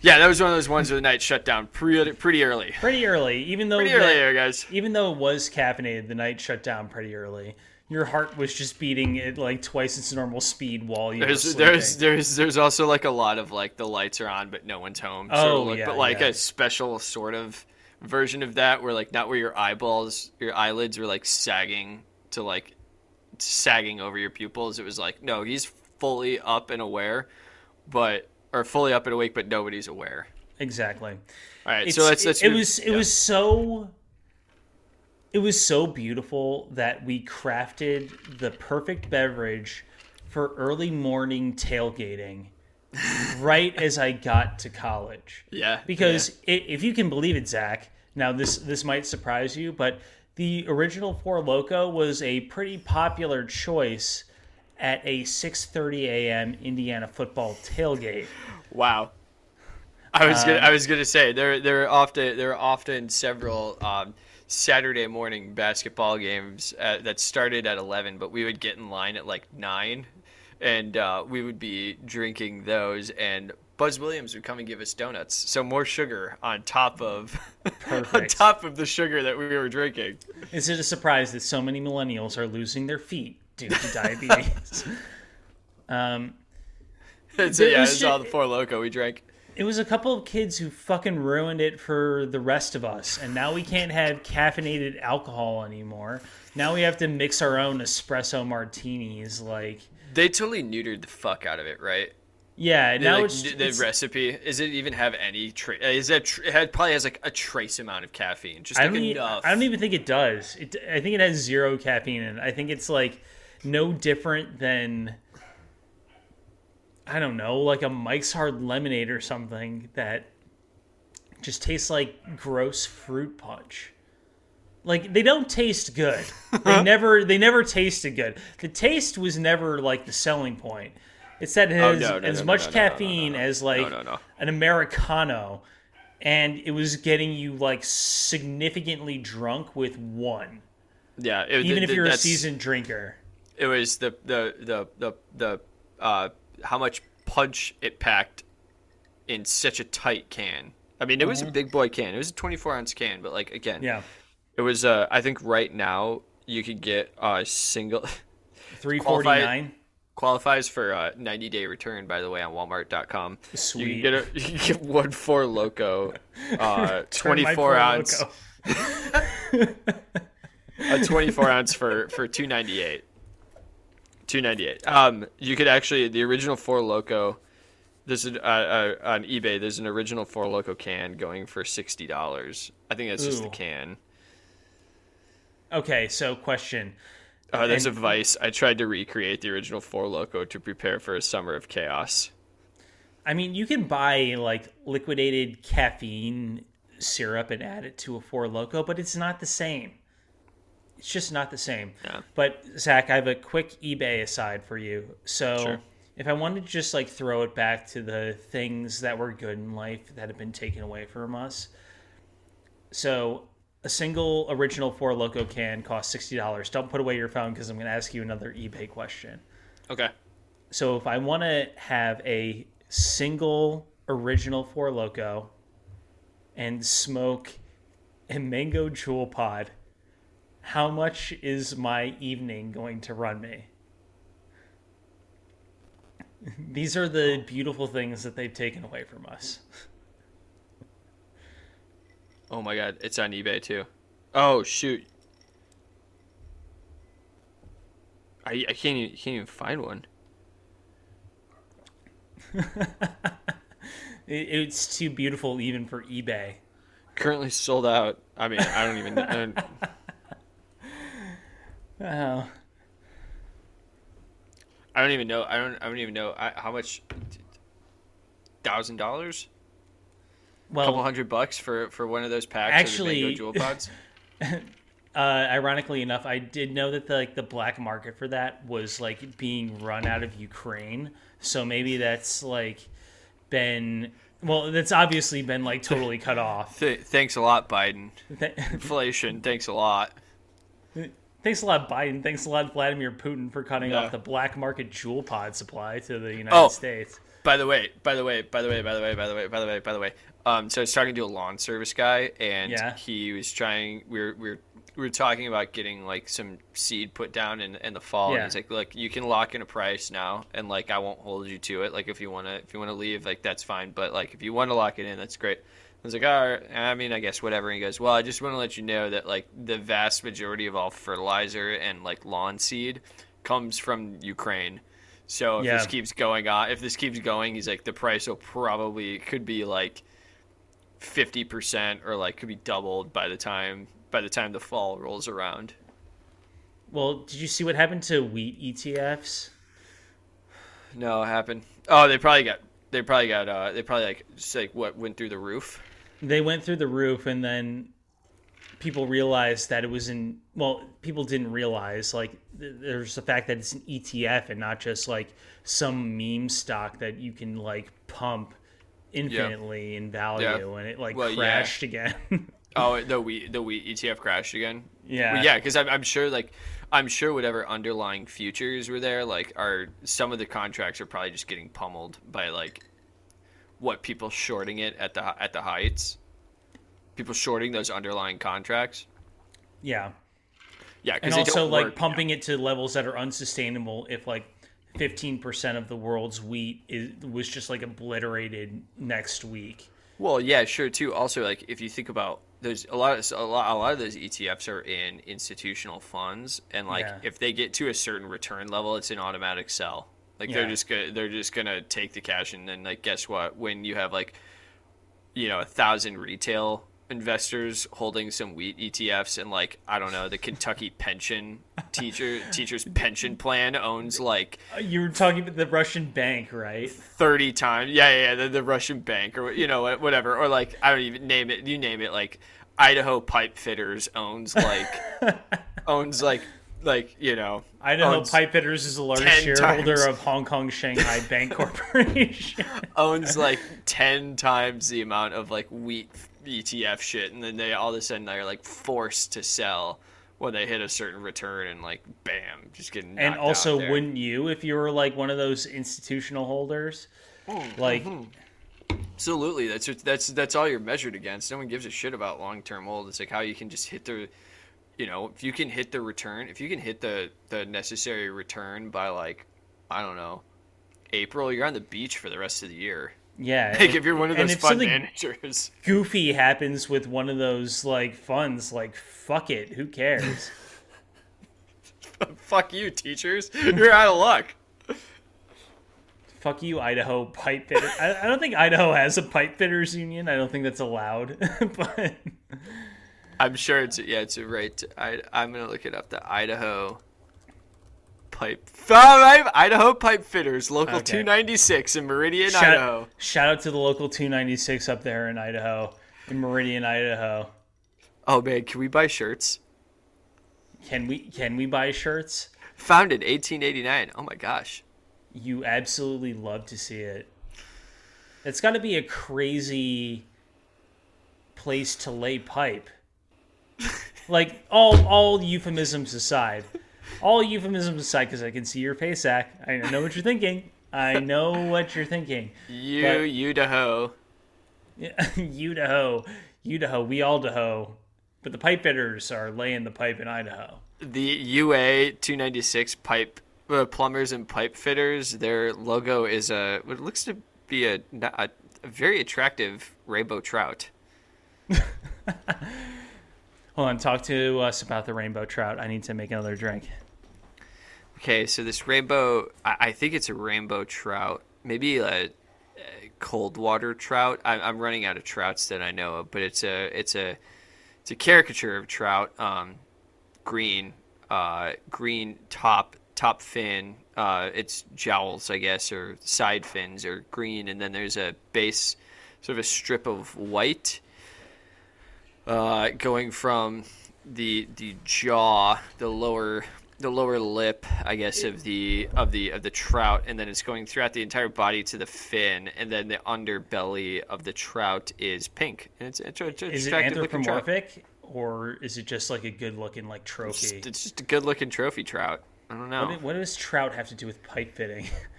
Speaker 2: yeah, that was one of those ones where the night shut down pretty pretty early.
Speaker 1: Pretty early, even though
Speaker 2: Pretty early there, guys.
Speaker 1: even though it was caffeinated, the night shut down pretty early. Your heart was just beating at like twice its normal speed while you
Speaker 2: There's
Speaker 1: were
Speaker 2: there's there's there's also like a lot of like the lights are on but no one's home sort
Speaker 1: Oh, yeah,
Speaker 2: but like
Speaker 1: yeah.
Speaker 2: a special sort of version of that where like not where your eyeballs your eyelids were like sagging to like sagging over your pupils. It was like no, he's fully up and aware, but or fully up and awake, but nobody's aware.
Speaker 1: exactly.
Speaker 2: All right,
Speaker 1: It's,
Speaker 2: so let's let's
Speaker 1: it, it was it
Speaker 2: yeah.
Speaker 1: was so it was so beautiful that we crafted the perfect beverage for early morning tailgating right as I got to college.
Speaker 2: yeah
Speaker 1: Because i if you can believe it, Zach, now this this might surprise you, but the original Four Loko was a pretty popular choice at a 6:30 a.m. Indiana football tailgate.
Speaker 2: Wow. I was
Speaker 1: Um,
Speaker 2: gonna, I was gonna say there there are often there are often several um, Saturday morning basketball games uh that started at eleven, but we would get in line at like nine, and uh, we would be drinking those, and Buzz Williams would come and give us donuts, so more sugar on top of on top of the sugar that we were drinking.
Speaker 1: Is it a surprise that so many millennials are losing their feet due to diabetes? um,
Speaker 2: so
Speaker 1: It
Speaker 2: yeah,
Speaker 1: was
Speaker 2: it's all the four loko we drank.
Speaker 1: It was a couple of kids who fucking ruined it for the rest of us, and now we can't have caffeinated alcohol anymore. Now we have to mix our own espresso martinis. Like,
Speaker 2: They totally neutered the fuck out of it, right?
Speaker 1: yeah,
Speaker 2: The,
Speaker 1: now
Speaker 2: like,
Speaker 1: it's,
Speaker 2: the
Speaker 1: it's-
Speaker 2: recipe is it even have any tra- is that tr- it had, probably has like a trace amount of caffeine just
Speaker 1: I
Speaker 2: like
Speaker 1: don't, e-
Speaker 2: enough
Speaker 1: I don't even think it does. It, I think it has zero caffeine in it. I think it's like no different than I don't know, like a Mike's Hard Lemonade or something that just tastes like gross fruit punch. Like they don't taste good. They never they never tasted good. The taste was never like the selling point. It said it
Speaker 2: Oh,
Speaker 1: has
Speaker 2: no, no,
Speaker 1: as
Speaker 2: no,
Speaker 1: much caffeine as like an americano and it was getting you like significantly drunk with one
Speaker 2: yeah it,
Speaker 1: even
Speaker 2: th-
Speaker 1: if you're a seasoned drinker
Speaker 2: it was the the the the, the uh how much punch it packed in such a tight can. I mean it was a big boy can. It was a 24 ounce can but like again
Speaker 1: yeah.
Speaker 2: it was uh i think right now you could get a single
Speaker 1: Three forty nine.
Speaker 2: qualifies for a 90 day return by the way on walmart.com
Speaker 1: Sweet.
Speaker 2: you can get a you get one four loko uh 24 ounce.
Speaker 1: Loko.
Speaker 2: a 24 ounce for for 298 298 um you could actually the original four loko there's an, uh, uh, on ebay there's an original four loko can going for $60 i think that's just the can.
Speaker 1: Okay, so question.
Speaker 2: uh, there's
Speaker 1: And-
Speaker 2: a vice. I tried to recreate the original four loko to prepare for a summer of chaos.
Speaker 1: I mean, you can buy like liquidated caffeine syrup and add it to a Four Loko, but it's not the same. It's just not the same.
Speaker 2: Yeah.
Speaker 1: But Zach, I have a quick eBay aside for you. So
Speaker 2: Sure.
Speaker 1: if I wanted to just like throw it back to the things that were good in life that have been taken away from us. So a single original Four Loko can cost sixty dollars. Don't put away your phone because I'm going to ask you another eBay question.
Speaker 2: okay
Speaker 1: So if I want to have a single original Four Loko and smoke a mango JUUL pod, how much is my evening going to run me? These are the beautiful things that they've taken away from us.
Speaker 2: oh my god it's on ebay too oh shoot I, I can't even, can't even find one
Speaker 1: it's too beautiful even for eBay.
Speaker 2: currently sold out. I mean, I don't even. I don't,
Speaker 1: Oh,
Speaker 2: I don't even know. I don't. I don't even know I, how much. Thousand dollars, a couple hundred bucks for for one of those packs
Speaker 1: Actually-
Speaker 2: of the Mango JUUL Pods.
Speaker 1: uh, ironically enough, I did know that the, like the black market for that was like being run out of Ukraine. So maybe that's like been well, that's obviously been like totally cut off.
Speaker 2: Th- thanks a lot, Biden.
Speaker 1: Th-
Speaker 2: Inflation. Thanks a lot.
Speaker 1: Thanks a lot, Biden. Thanks a lot, Vladimir Putin, for cutting
Speaker 2: Yeah.
Speaker 1: off the black market JUUL pod supply to the United
Speaker 2: Oh.
Speaker 1: States.
Speaker 2: By the way, by the way, by the way, by the way, by the way, by the way, by the way. Um, so I was talking to a lawn service guy, and
Speaker 1: Yeah.
Speaker 2: he was trying. We were we were we were talking about getting like some seed put down in in the fall.
Speaker 1: Yeah.
Speaker 2: And he's like, look, you can lock in a price now, and like I won't hold you to it. Like if you wanna if you wanna leave, like that's fine. But like if you want to lock it in, that's great. I was like, all right. I mean, I guess whatever. And he goes, well, I just want to let you know that like the vast majority of all fertilizer and like lawn seed comes from Ukraine. So if
Speaker 1: Yeah.
Speaker 2: this keeps going on, if this keeps going, he's like the price will probably could be like fifty percent or like could be doubled by the time by the time the fall rolls around.
Speaker 1: Well, did you see what happened to wheat ETFs?
Speaker 2: No, it happened. Oh, they probably got they probably got uh they probably like just like what went through the roof.
Speaker 1: They went through the roof and then people realized that it was in well people didn't realize like th- there's the fact that it's an etf and not just like some meme stock that you can like pump infinitely in value
Speaker 2: Yeah.
Speaker 1: and it like
Speaker 2: Well, yeah.
Speaker 1: crashed again
Speaker 2: Oh, the wheat the wheat ETF crashed again.
Speaker 1: yeah
Speaker 2: Well, yeah, because I'm, I'm sure like I'm sure whatever underlying futures were there, like are some of the contracts are probably just getting pummeled by like what people shorting it at the at the heights. People shorting those underlying contracts.
Speaker 1: yeah
Speaker 2: Yeah,
Speaker 1: and also like
Speaker 2: work,
Speaker 1: pumping it to levels that are unsustainable if like 15% of the world's wheat is, was just like obliterated next week
Speaker 2: Well, yeah, sure too. Also, like if you think about there's a lot of a lot, a lot of those ETFs are in institutional funds, and like
Speaker 1: Yeah.
Speaker 2: if they get to a certain return level, it's an automatic sell. Like they're just gonna they're just gonna take the cash, and then like guess what? When you have like you know a thousand retail investors holding some wheat ETFs, and like I don't know the Kentucky pension teacher teachers pension plan owns like
Speaker 1: Uh, you were talking about the russian bank right
Speaker 2: 30 times. Yeah, yeah, yeah the, the Russian bank or you know whatever or like I don't even name it. You name it like Idaho Pipe Fitters owns like owns like like, you know,
Speaker 1: Idaho
Speaker 2: owns,
Speaker 1: Pipe Fitters is the largest shareholder
Speaker 2: times.
Speaker 1: of Hong Kong Shanghai Bank Corporation.
Speaker 2: owns like 10 times the amount of like wheat ETF shit and then they all of a sudden they're like forced to sell when they hit a certain return and like bam, just getting
Speaker 1: and also, wouldn't you if you were like one of those institutional holders?
Speaker 2: Hmm,
Speaker 1: Like,
Speaker 2: Absolutely, that's that's that's all you're measured against. No one gives a shit about long term hold. It's like how you can just hit the you know, if you can hit the return, if you can hit the the necessary return by like, I don't know, April, you're on the beach for the rest of the year.
Speaker 1: Yeah,
Speaker 2: like if you're one of those fund managers.
Speaker 1: Goofy happens with one of those like funds, like fuck it, who cares?
Speaker 2: fuck you, teachers. You're out of luck.
Speaker 1: Fuck you, Idaho pipe fitter. I, I, don't think Idaho has a pipe fitters union. I don't think that's allowed. but
Speaker 2: I'm sure it's yeah, it's a right. I I'm gonna look it up. The Idaho pipe. Oh, right, Idaho pipe fitters, local okay. 296 in Meridian,
Speaker 1: shout,
Speaker 2: Idaho.
Speaker 1: Shout out to the local 296 up there in Idaho, in Meridian, Idaho.
Speaker 2: Oh man, can we buy shirts?
Speaker 1: Can we can we buy shirts?
Speaker 2: Founded 1889. Oh my gosh
Speaker 1: you absolutely love to see it. It's got to be a crazy place to lay pipe. Like all all euphemisms aside, all euphemisms aside, because I can see your face, Zach. I know what you're thinking. I know what you're thinking.
Speaker 2: You, but, Idaho.
Speaker 1: Yeah, Idaho, Idaho. We all Daho, but the pipe fitters are laying the pipe in Idaho.
Speaker 2: The UA 296 pipe uh, plumbers and pipe fitters, their logo is a what looks to be a, a, a very attractive rainbow trout.
Speaker 1: Hold on, talk to us about the rainbow trout. I need to make another drink.
Speaker 2: Okay, so this rainbow, I, think it's a rainbow trout, maybe a, a cold water trout. I, I'm running out of trouts that I know of, but it's a it's a it's a caricature of trout. Um, green, uh, green top top fin. Uh, its jowls, I guess, or side fins are green, and then there's a base, sort of a strip of white, uh, going from the the jaw, the lower the lower lip, I guess, of the of the of the trout, and then it's going throughout the entire body to the fin, and then the underbelly of the trout is pink. And it's, it's, it's
Speaker 1: is it anthropomorphic, or is it just like a good looking like trophy?
Speaker 2: It's, it's just a good looking trophy trout. I don't know.
Speaker 1: What, what, does trout have to do with pipe fitting?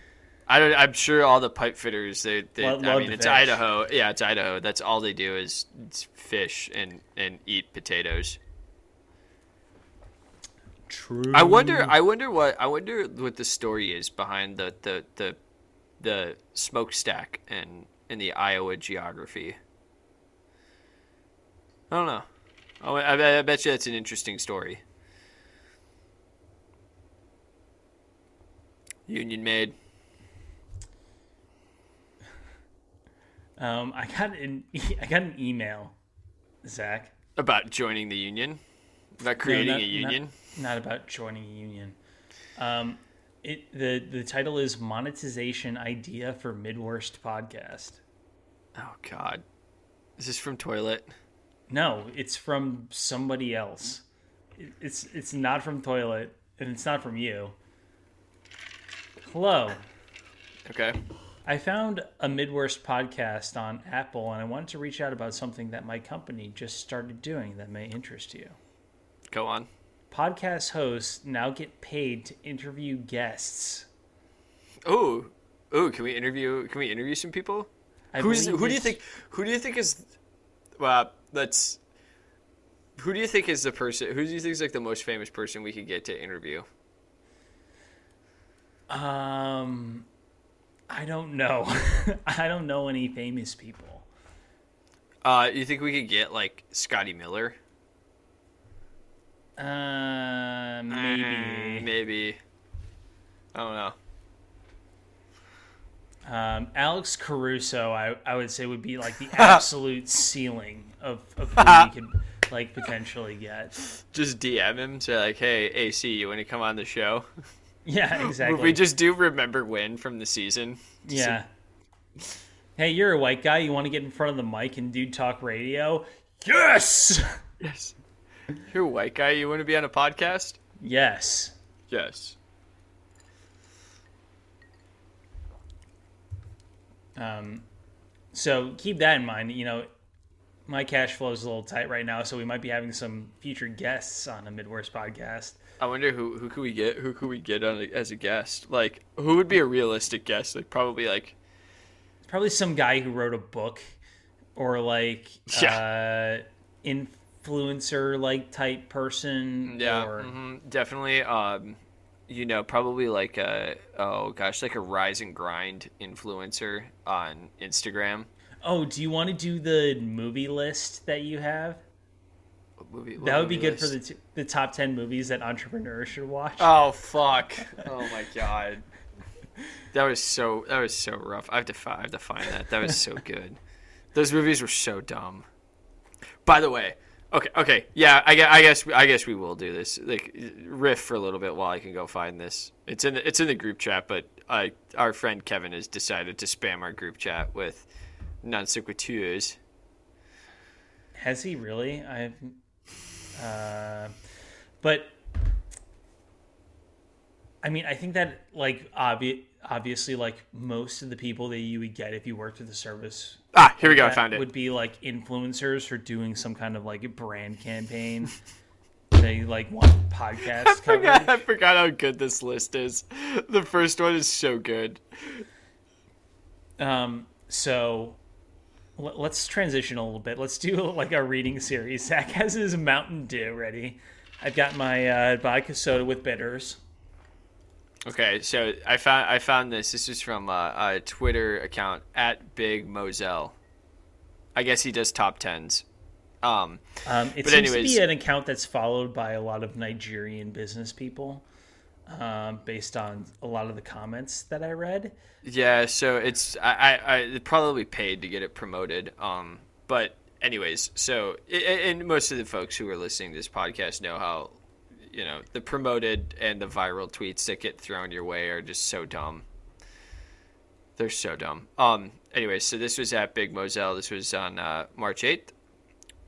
Speaker 2: I don't, I'm sure all the pipe fitters. They, they Love I mean, it's fish. Idaho. Yeah, it's Idaho. That's all they do is fish and and eat potatoes.
Speaker 1: True.
Speaker 2: I wonder. I wonder what. I wonder what the story is behind the the the the smokestack and in the Iowa geography. I don't know. Oh, I, I bet you that's an interesting story. Union made.
Speaker 1: Um, I got an I got an email, Zach.
Speaker 2: About joining the union, about creating no, not, a union.
Speaker 1: Not, not, about joining a union. Um, it the the title is monetization idea for Midwest podcast.
Speaker 2: Oh God, is this from Toilet?
Speaker 1: No, it's from somebody else. It's it's not from Toilet, and it's not from you. Hello.
Speaker 2: Okay.
Speaker 1: I found a Midwest podcast on Apple and I wanted to reach out about something that my company just started doing that may interest you.
Speaker 2: Go on.
Speaker 1: Podcast hosts now get paid to interview guests.
Speaker 2: Oh, oh! Can we interview? Can we interview some people? I Who's who? Do you think? Who do you think is? Well, let's. Who do you think is the person? Who do you think is like the most famous person we could get to interview?
Speaker 1: Um, I don't know. I don't know any famous people.
Speaker 2: Uh, you think we could get like Scotty Miller?
Speaker 1: Uh, maybe.
Speaker 2: Mm, maybe. I don't know.
Speaker 1: Um, Alex Caruso, I, I would say would be like the absolute ceiling of, of who we could like potentially get.
Speaker 2: Just DM him, say like, "Hey, AC, you want to come on the show?"
Speaker 1: Yeah, exactly.
Speaker 2: we just do remember when from the season.
Speaker 1: Yeah. Hey, you're a white guy. You want to get in front of the mic and do talk radio? Yes.
Speaker 2: Yes. You're a white guy. You want to be on a podcast?
Speaker 1: Yes.
Speaker 2: Yes.
Speaker 1: Um, so keep that in mind. You know, my cash flow is a little tight right now, so we might be having some future guests on the Midwest podcast.
Speaker 2: I wonder who who could we get? Who could we get on a, as a guest? Like, who would be a realistic guest? Like, probably like,
Speaker 1: probably some guy who wrote a book, or like, yeah. uh, influencer like type person.
Speaker 2: Yeah,
Speaker 1: or...
Speaker 2: mm-hmm, definitely. Um, you know, probably like a oh gosh, like a rise and grind influencer on Instagram.
Speaker 1: Oh, do you want to do the movie list that you have?
Speaker 2: Movie, what
Speaker 1: that would be good
Speaker 2: list?
Speaker 1: for the t- the top ten movies that entrepreneurs should watch.
Speaker 2: Oh fuck! Oh my god, that was so that was so rough. I have to I have to find that. That was so good. Those movies were so dumb. By the way, okay, okay, yeah, I guess I guess I guess we will do this. Like riff for a little bit while I can go find this. It's in the, it's in the group chat, but I our friend Kevin has decided to spam our group chat with non sequiturs.
Speaker 1: Has he really? I've, uh, but I mean, I think that like obvi- obviously, like most of the people that you would get if you worked with the service
Speaker 2: Ah, here we go. I found it.
Speaker 1: would be like influencers for doing some kind of like brand campaign. they like want podcast
Speaker 2: I forgot, I forgot how good this list is. The first one is so good.
Speaker 1: Um, so let's transition a little bit. Let's do like a reading series. Zach has his Mountain Dew ready. I've got my uh, vodka soda with bitters.
Speaker 2: Okay, so I found I found this. This is from uh, a Twitter account at Big Moselle. I guess he does top tens. Um,
Speaker 1: Um, it
Speaker 2: But
Speaker 1: seems
Speaker 2: anyways-
Speaker 1: to be an account that's followed by a lot of Nigerian business people, um, based on a lot of the comments that I read.
Speaker 2: yeah, so it's I, I, I probably paid to get it promoted. Um, but anyways, so and most of the folks who are listening to this podcast know how you know the promoted and the viral tweets that get thrown your way are just so dumb. They're so dumb. Um. Anyway, so this was at Big Moselle. This was on uh, March eighth.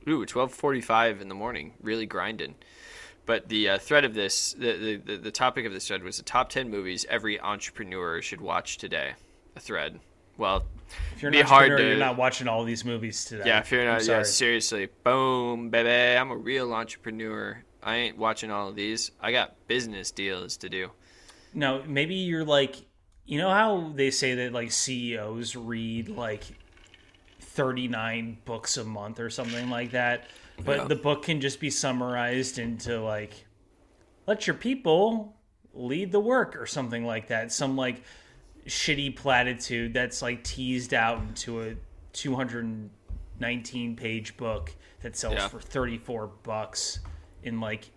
Speaker 2: Ooh, twelve forty-five in the morning. Really grinding. But the uh, thread of this, the, the the topic of this thread was the top ten movies every entrepreneur should watch today. A thread. Well,
Speaker 1: If you're an
Speaker 2: Be hard to-
Speaker 1: you're not watching all these movies today.
Speaker 2: yeah. If you're not, yeah, seriously, boom, baby. I'm a real entrepreneur. I ain't watching all of these. I got business deals to do.
Speaker 1: No, maybe you're like, you know how they say that like CEOs read like 39 books a month or something like that, but
Speaker 2: Yeah.
Speaker 1: the book can just be summarized into like, let your people lead the work or something like that. Some like shitty platitude that's like teased out into a 219 page book that sells
Speaker 2: Yeah.
Speaker 1: for 34 bucks in like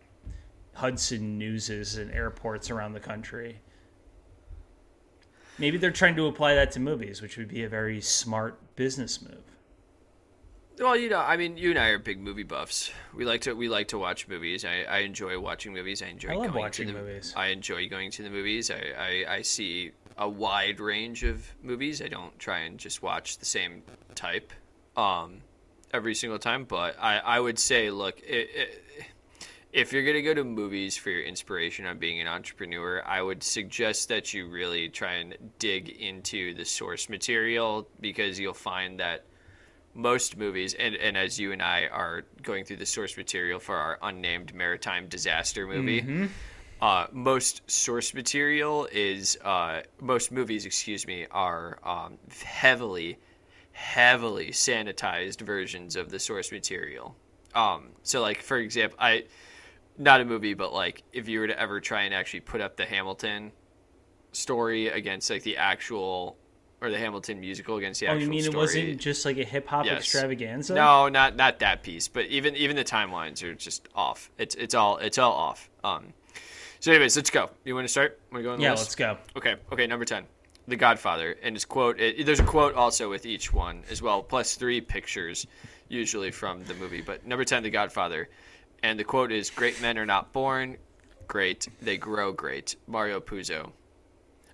Speaker 1: Hudson Newses and airports around the country. Maybe they're trying to apply that to movies, which would be a very smart business move.
Speaker 2: Well, you know, I mean, you and I are big movie buffs. We like to we like to watch movies. I, I enjoy watching movies. I enjoy
Speaker 1: I love
Speaker 2: going
Speaker 1: watching
Speaker 2: to the,
Speaker 1: movies.
Speaker 2: I enjoy going to the movies. I, I, I see a wide range of movies. I don't try and just watch the same type um, every single time. But I, I would say, look, it, it, if you're gonna go to movies for your inspiration on being an entrepreneur, I would suggest that you really try and dig into the source material because you'll find that most movies, and, and as you and I are going through the source material for our unnamed maritime disaster movie, uh, most source material is uh, most movies, excuse me, are um, heavily, heavily sanitized versions of the source material. Um, so, like for example, I not a movie, but like if you were to ever try and actually put up the Hamilton story against like the actual or the Hamilton musical against the
Speaker 1: Oh,
Speaker 2: actual
Speaker 1: you mean
Speaker 2: story.
Speaker 1: it wasn't just like a hip hop
Speaker 2: Yes.
Speaker 1: extravaganza?
Speaker 2: No, not not that piece, but even even the timelines are just off. It's it's all it's all off. Um. So, anyways, let's go. You want to start? Want to go on the
Speaker 1: Yeah,
Speaker 2: list?
Speaker 1: let's go.
Speaker 2: Okay. Okay. Number ten, The Godfather, and his quote. It, there's a quote also with each one as well, plus three pictures, usually from the movie. But number ten, The Godfather, and the quote is: "Great men are not born great; they grow great." Mario Puzo.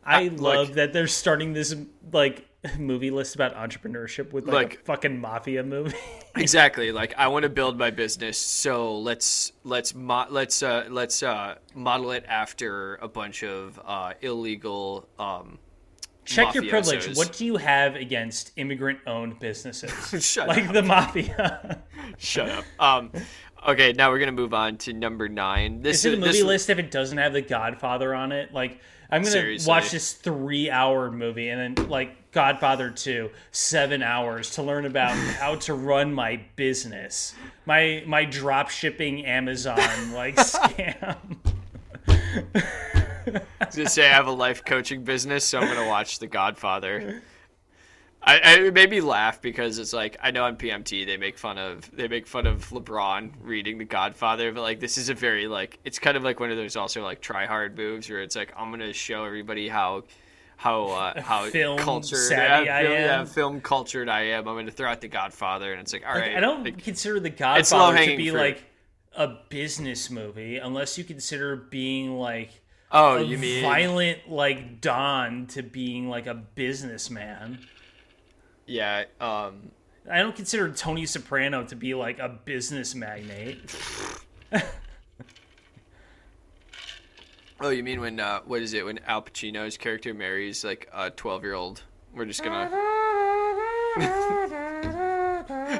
Speaker 1: I
Speaker 2: Uh,
Speaker 1: love that they're starting this like movie list about entrepreneurship with like,
Speaker 2: Like-
Speaker 1: a fucking mafia movie.
Speaker 2: exactly like i want to build my business so let's let's mo- let's uh let's uh model it after a bunch of uh illegal um
Speaker 1: Check your privilege. What do you have against immigrant-owned businesses?
Speaker 2: Shut
Speaker 1: like
Speaker 2: up.
Speaker 1: the mafia.
Speaker 2: shut up um okay now we're gonna move on to number nine this
Speaker 1: Is it a
Speaker 2: this-
Speaker 1: movie list if it doesn't have The Godfather on it? Like, I'm gonna
Speaker 2: Seriously.
Speaker 1: watch this three-hour movie and then like Godfather Two, seven hours to learn about how to run my business, my my drop shipping Amazon like scam.
Speaker 2: I was gonna say I have a life coaching business, so I'm gonna watch The Godfather. I, I it made me laugh because it's like I know on PMT they make fun of they make fun of LeBron reading The Godfather, but like this is a very like it's kind of like one of those also like try hard moves where it's like I'm gonna show everybody how how uh, how
Speaker 1: Film
Speaker 2: cultured
Speaker 1: savvy
Speaker 2: yeah,
Speaker 1: I
Speaker 2: film, yeah,
Speaker 1: am.
Speaker 2: film cultured I am. I'm gonna throw out The Godfather, and it's like all right.
Speaker 1: I don't
Speaker 2: like,
Speaker 1: consider the Godfather to be
Speaker 2: fruit.
Speaker 1: like a business movie unless you consider being like
Speaker 2: oh,
Speaker 1: a
Speaker 2: you mean
Speaker 1: violent like Don to being like a businessman.
Speaker 2: Yeah? Um,
Speaker 1: I don't consider Tony Soprano to be like a business magnate.
Speaker 2: Oh, you mean when uh, what is it when Al Pacino's character marries like a twelve year old? We're just gonna.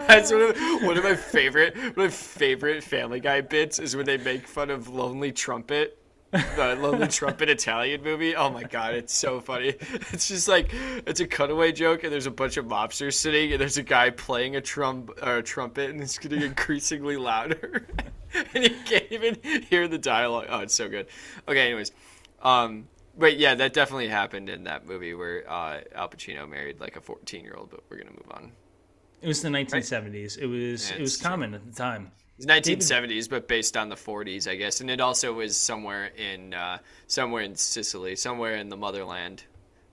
Speaker 2: That's one of, one of my favorite one of my favorite Family Guy bits is when they make fun of Lonely Trumpet, the Lonely Trumpet Italian movie. Oh my god, it's so funny. It's just like it's a cutaway joke, and there's a bunch of mobsters sitting, and there's a guy playing a trump or a trumpet, and it's getting increasingly louder, and you can't even hear the dialogue. Oh, it's so good. Okay, anyways, um, but yeah, that definitely happened in that movie where uh, Al Pacino married like a 14 year old. But we're gonna move on.
Speaker 1: It was the 1970s. It was
Speaker 2: Yeah,
Speaker 1: it was
Speaker 2: it's true.
Speaker 1: common at the time.
Speaker 2: It's 1970s, but based on the 40s, I guess, and it also was somewhere in uh, somewhere in Sicily, somewhere in the motherland,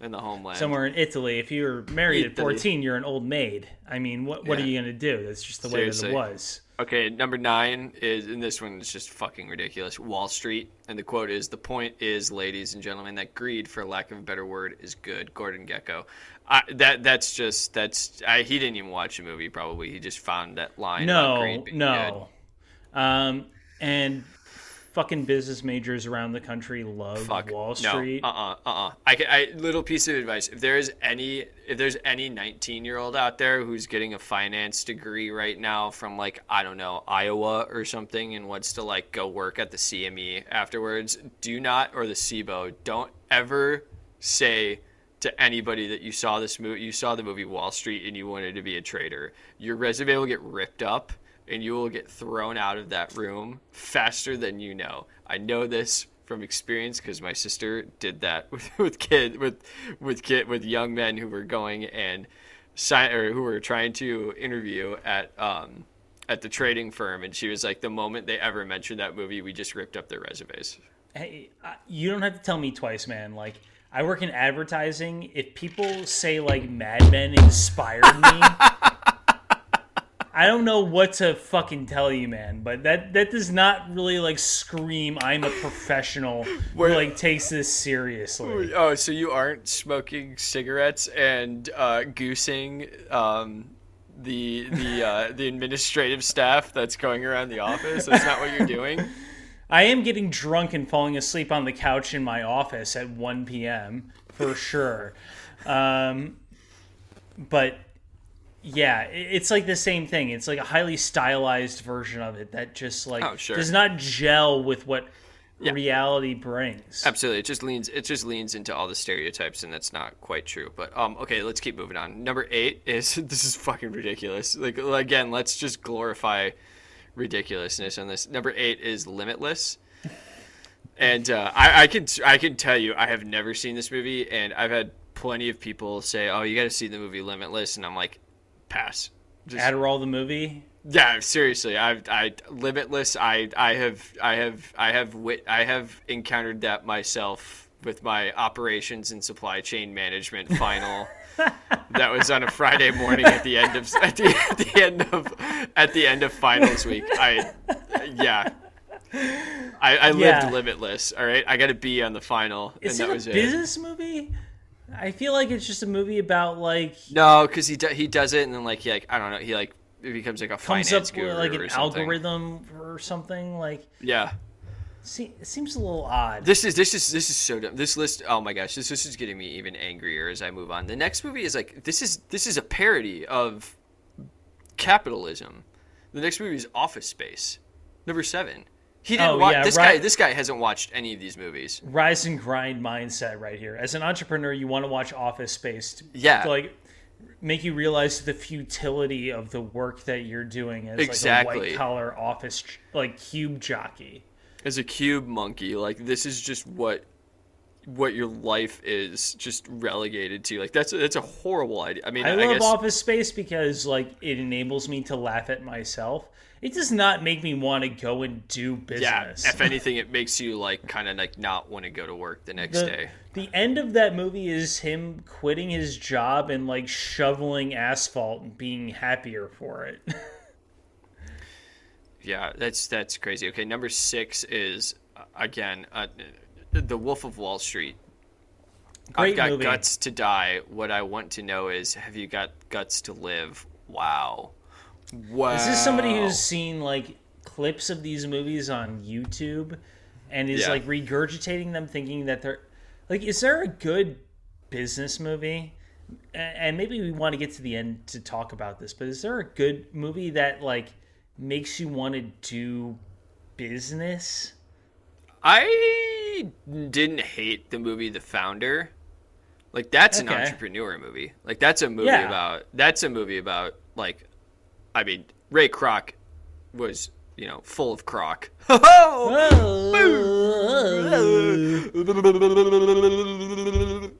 Speaker 2: in the homeland.
Speaker 1: Somewhere in Italy, if you were married at 14, you're an old maid. I mean, what what are you gonna do? That's just the way that it was.
Speaker 2: Okay, number nine is, and this one is just fucking ridiculous. Wall Street, and the quote is: "The point is, ladies and gentlemen, that greed, for lack of a better word, is good." Gordon Gekko. I, that that's just that's I, he didn't even watch the movie. Probably he just found that line.
Speaker 1: No, no. Um, and fucking business majors around the country love
Speaker 2: Fuck
Speaker 1: Wall Street.
Speaker 2: No, uh, uh-uh, uh, uh. I, I little piece of advice: if there is any, if there's any 19 year old out there who's getting a finance degree right now from like I don't know Iowa or something and wants to like go work at the CME afterwards, do not or the CBOE, don't ever say to anybody that you saw this movie, you saw the movie Wall Street and you wanted to be a trader. Your resume will get ripped up and you will get thrown out of that room faster than you know. I know this from experience because my sister did that with, with kid with with kid with young men who were going and sign or who were trying to interview at um at the trading firm and she was like the moment they ever mentioned that movie we just ripped up their resumes.
Speaker 1: Hey, you don't have to tell me twice, man. Like I work in advertising. If people say like Mad Men inspired me, I don't know what to fucking tell you, man. But that that does not really like scream I'm a professional who like takes this seriously.
Speaker 2: Oh, so you aren't smoking cigarettes and uh, goosing um, the the uh, the administrative staff that's going around the office? That's not what you're doing.
Speaker 1: I am getting drunk and falling asleep on the couch in my office at 1 p.m. for sure. Um, but yeah, it's like the same thing. It's like a highly stylized version of it that just like
Speaker 2: Oh, sure.
Speaker 1: does not gel with what
Speaker 2: Yeah.
Speaker 1: reality brings.
Speaker 2: Absolutely, it just leans it just leans into all the stereotypes, and that's not quite true. But um, okay, let's keep moving on. Number eight is this is fucking ridiculous. Like again, let's just glorify ridiculousness on this. Number eight is Limitless. And uh, I, I can I can tell you I have never seen this movie, and I've had plenty of people say, "Oh, you got to see the movie Limitless," and I'm like, pass. Just,
Speaker 1: Adderall the movie.
Speaker 2: yeah, seriously, I, I, limitless. I, I have, I have, I have, wit, I have encountered that myself with my operations and supply chain management final. that was on a Friday morning at the end of at the, at the end of at the end of finals week. I, yeah. I, I lived
Speaker 1: Yeah.
Speaker 2: limitless. All right, I got a B on the final,
Speaker 1: Is
Speaker 2: and that was
Speaker 1: a
Speaker 2: it.
Speaker 1: business movie? I feel like it's just a movie about like
Speaker 2: No, because he do, he does it, and then like he like I don't know, he like it becomes like a
Speaker 1: comes
Speaker 2: finance
Speaker 1: up
Speaker 2: guru
Speaker 1: with like an
Speaker 2: something.
Speaker 1: algorithm or something. Like
Speaker 2: Yeah.
Speaker 1: se- it seems a little odd.
Speaker 2: This is this is this is so dumb. This list, oh my gosh, this list is getting me even angrier as I move on. The next movie is like this is this is a parody of capitalism. The next movie is Office Space, number seven. He didn't
Speaker 1: Oh,
Speaker 2: watch
Speaker 1: yeah,
Speaker 2: this guy. This guy hasn't watched any of these movies.
Speaker 1: rise and grind mindset right here. As an entrepreneur, you want to watch Office Space to,
Speaker 2: Yeah.
Speaker 1: to like make you realize the futility of the work that you're doing as like a white collar office like cube jockey.
Speaker 2: As a cube monkey, like this is just what what your life is just relegated to. Like that's that's a horrible idea. I mean,
Speaker 1: I
Speaker 2: I,
Speaker 1: love
Speaker 2: guess
Speaker 1: Office Space because like it enables me to laugh at myself. It does not make me want to go and do business. yeah.
Speaker 2: If anything, it makes you like kind of like not want to go to work the next
Speaker 1: the,
Speaker 2: day.
Speaker 1: the end of that movie is him quitting his job and like shoveling asphalt and being happier for it.
Speaker 2: Yeah, that's that's crazy. Okay, number six is uh, again uh, the Wolf of Wall Street.
Speaker 1: Great
Speaker 2: I've got
Speaker 1: movie.
Speaker 2: guts to die. What I want to know is, have you got guts to live? Wow. Wow.
Speaker 1: Is this somebody who's seen like clips of these movies on YouTube and is
Speaker 2: Yeah.
Speaker 1: like regurgitating them, thinking that they're like, is there a good business movie? And maybe we want to get to the end to talk about this, but is there a good movie that like makes you want to do business?
Speaker 2: I didn't hate the movie The Founder. Like that's an entrepreneur movie. Like that's a movie
Speaker 1: Yeah.
Speaker 2: about that's a movie about like I mean Ray Kroc was, you know, full of crock.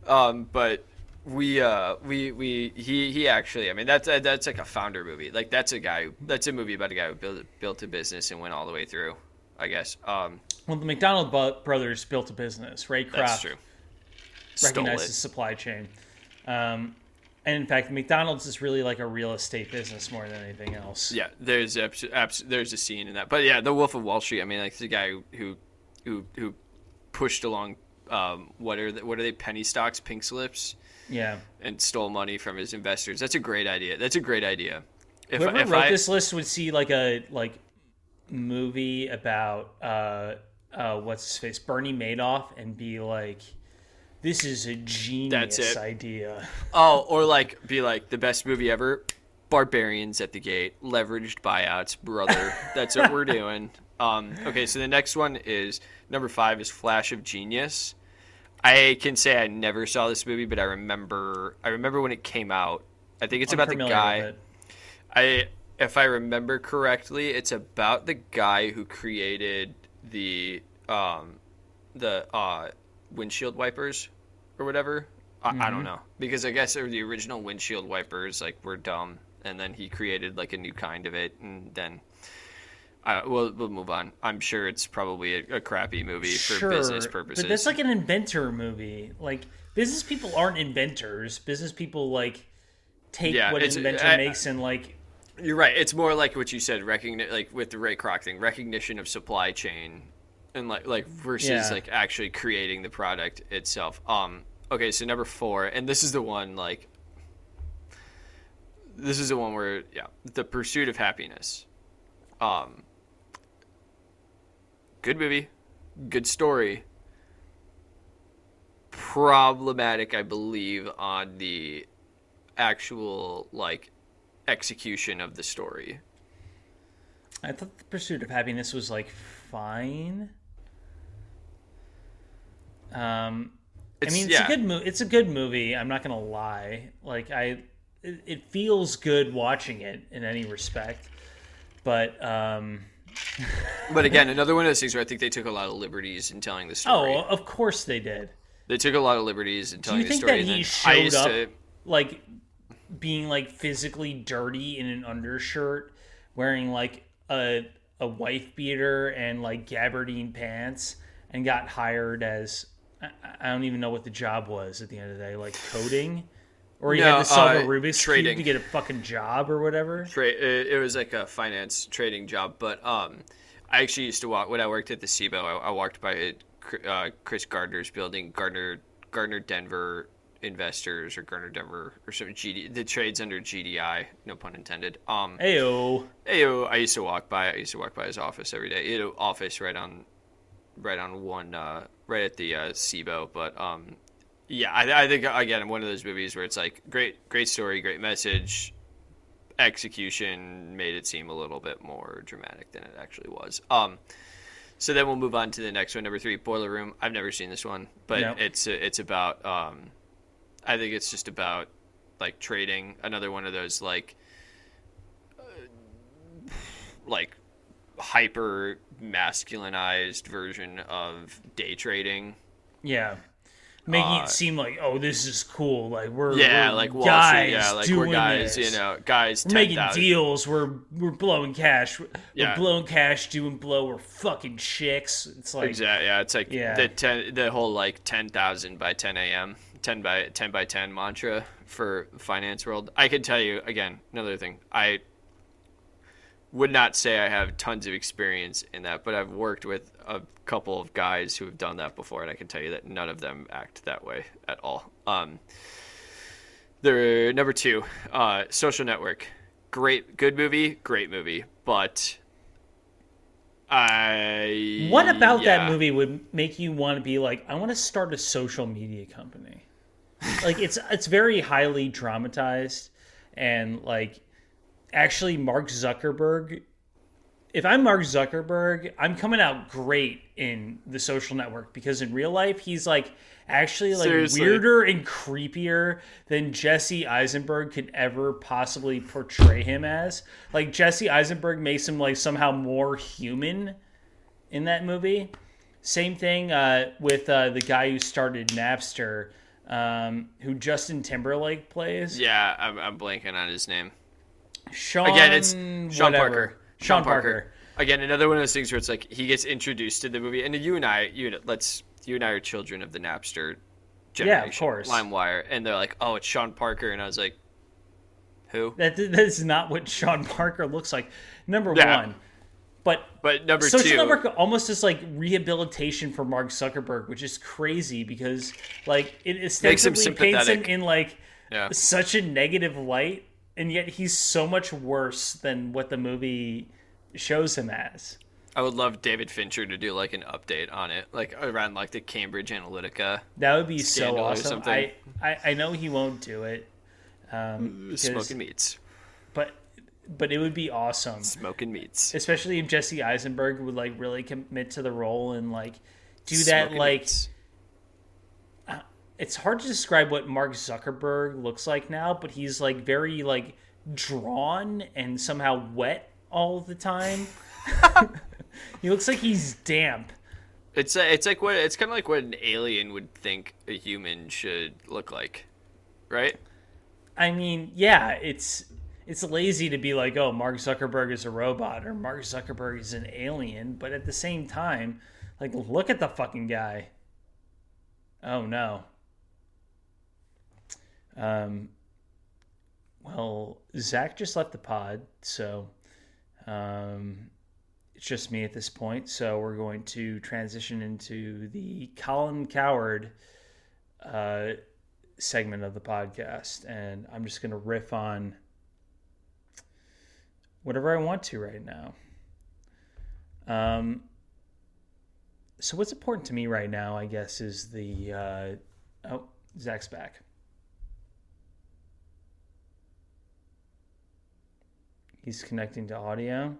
Speaker 2: um, but we uh we we he he actually I mean that's that's like a founder movie. Like that's a guy that's a movie about a guy who built built a business and went all the way through. I guess. Um,
Speaker 1: Well, the McDonald brothers built a business. Ray Kroc
Speaker 2: that's true.
Speaker 1: Recognized the supply chain. Um, and in fact, McDonald's is really like a real estate business more than anything else.
Speaker 2: Yeah, there's abs- there's a scene in that, but yeah, the Wolf of Wall Street. I mean, like the guy who who who pushed along um, what are the, what are they penny stocks, pink slips,
Speaker 1: Yeah.
Speaker 2: and stole money from his investors. That's a great idea. That's a great idea. If,
Speaker 1: Whoever
Speaker 2: if
Speaker 1: wrote
Speaker 2: I,
Speaker 1: this list would see like a like movie about uh uh what's his face Bernie Madoff and be like, this is a genius That's
Speaker 2: it.
Speaker 1: idea.
Speaker 2: oh, or like be like the best movie ever, Barbarians at the Gate, leveraged buyouts, brother. That's what we're doing. Um, okay, so the next one is number five is Flash of Genius. I can say I never saw this movie, but I remember I remember when it came out. I think it's about the guy. I if I remember correctly, it's about the guy who created the um the uh windshield wipers or whatever. I, I
Speaker 1: Mm-hmm.
Speaker 2: don't know because I guess the original windshield wipers like were dumb, and then he created like a new kind of it, and then. Uh, we'll, we'll move on. I'm sure it's probably a, a crappy movie for
Speaker 1: Sure,
Speaker 2: business purposes.
Speaker 1: but that's like an inventor movie. Like business people aren't inventors. Business people like take
Speaker 2: Yeah,
Speaker 1: what an inventor
Speaker 2: I-
Speaker 1: makes and like
Speaker 2: You're right. It's more like what you said, recogni- like with the Ray Kroc thing, recognition of supply chain, and like like versus
Speaker 1: Yeah.
Speaker 2: like actually creating the product itself. Um. Okay, so number four, and this is the one like. This is the one where yeah, the pursuit of happiness. Um. Good movie, good story. Problematic, I believe, on the actual like execution of the story.
Speaker 1: I thought the pursuit of happiness was like fine. Um, I mean, it's
Speaker 2: yeah.
Speaker 1: a good movie. It's a good movie. I'm not gonna lie. Like I, it, it feels good watching it in any respect. But um,
Speaker 2: But again, another one of those things where I think they took a lot of liberties in telling the story.
Speaker 1: oh, of course they did.
Speaker 2: They took a lot of liberties in
Speaker 1: Do
Speaker 2: telling
Speaker 1: you
Speaker 2: the
Speaker 1: think
Speaker 2: story.
Speaker 1: that
Speaker 2: and
Speaker 1: he
Speaker 2: then I
Speaker 1: showed up
Speaker 2: to-
Speaker 1: like being like physically dirty in an undershirt, wearing like a a wife beater and like gabardine pants, and got hired as I, I don't even know what the job was at the end of the day, like coding, or he had to solve
Speaker 2: uh,
Speaker 1: a Rubik's
Speaker 2: trading.
Speaker 1: cube to get a fucking job or whatever.
Speaker 2: tra- it, it was like a finance trading job, but um, I actually used to walk when I worked at the CBOE. I, I walked by uh, Chris Gardner's building, Gardner Gardner Denver Investors or Gardner Denver or some GD. The trades under GDI, no pun intended. Um,
Speaker 1: Ayo,
Speaker 2: Ayo, I used to walk by. I used to walk by his office every day. He had an office right on, right on one, uh, right at the uh, CBOE. But um, yeah, I, I think again one of those movies where it's like great, great story, great message, execution made it seem a little bit more dramatic than it actually was. Um, So then we'll move on to the next one, number three, Boiler Room. I've never seen this one, but
Speaker 1: No.
Speaker 2: it's it's about. Um, I think it's just about like trading. Another one of those like, uh, like hyper masculinized version of day trading.
Speaker 1: Yeah. Making
Speaker 2: Uh,
Speaker 1: it seem like, oh, this is cool. Like we're
Speaker 2: Yeah,
Speaker 1: we're
Speaker 2: like Wall
Speaker 1: guys
Speaker 2: Street. Yeah, like
Speaker 1: doing
Speaker 2: we're guys.
Speaker 1: this.
Speaker 2: You know, guys.
Speaker 1: we're making
Speaker 2: 10,000
Speaker 1: deals. We're we're blowing cash. We're
Speaker 2: Yeah.
Speaker 1: blowing cash, doing blow. We're fucking chicks. It's like
Speaker 2: Exactly. Yeah, it's like
Speaker 1: Yeah.
Speaker 2: the ten, the whole like ten thousand by ten a.m. ten by ten by ten mantra for finance world. I can tell you again another thing. I would not say I have tons of experience in that, but I've worked with a couple of guys who have done that before, and I can tell you that none of them act that way at all. Um, the number two, uh, Social Network, great, good movie, great movie, but I
Speaker 1: What about
Speaker 2: yeah.
Speaker 1: that movie would make you want to be like, I want to start a social media company? like it's it's very highly dramatized and like actually Mark Zuckerberg if I'm Mark Zuckerberg, I'm coming out great in the social network because in real life he's like actually like
Speaker 2: Seriously.
Speaker 1: weirder and creepier than Jesse Eisenberg could ever possibly portray him as. Like Jesse Eisenberg makes him like somehow more human in that movie. Same thing uh, with uh, the guy who started Napster, um, who Justin Timberlake plays.
Speaker 2: Yeah, I'm, I'm blanking on his name.
Speaker 1: Sean,
Speaker 2: Again, it's Sean
Speaker 1: whatever.
Speaker 2: Parker.
Speaker 1: Sean Parker.
Speaker 2: Again, another one of those things where it's like he gets introduced to the movie, and you and I, you know, let's you and I are children of the Napster generation,
Speaker 1: course.
Speaker 2: LimeWire, and they're like, "Oh, it's Sean Parker," and I was like, "Who?"
Speaker 1: That that is not what Sean Parker looks like. Number
Speaker 2: Yeah.
Speaker 1: one, but
Speaker 2: But number
Speaker 1: social
Speaker 2: two,
Speaker 1: network almost is like rehabilitation for Mark Zuckerberg, which is crazy because like it ostensibly paints him in like
Speaker 2: yeah,
Speaker 1: such a negative light, and yet he's so much worse than what the movie shows him as.
Speaker 2: I would love David Fincher to do like an update on it, like around like the Cambridge Analytica
Speaker 1: That would be so awesome. I, I I know he won't do it, um, because-
Speaker 2: smoking meats,
Speaker 1: but but it would be awesome.
Speaker 2: smoking meats,
Speaker 1: especially if Jesse Eisenberg would like really commit to the role and like do that
Speaker 2: Smoking
Speaker 1: like
Speaker 2: meats.
Speaker 1: It's hard to describe what Mark Zuckerberg looks like now, but he's like very like drawn and somehow wet all the time. he looks like he's damp.
Speaker 2: It's uh, it's like what it's kind of like what an alien would think a human should look like, right?
Speaker 1: I mean, yeah, it's it's lazy to be like, oh, Mark Zuckerberg is a robot or Mark Zuckerberg is an alien, but at the same time, like, look at the fucking guy. Oh no. Um. Well, Zach just left the pod, so um, it's just me at this point. So we're going to transition into the Colin Cowherd uh, segment of the podcast, and I'm just going to riff on whatever I want to right now. Um, so what's important to me right now, I guess, is the uh, oh Zach's back. He's connecting to audio.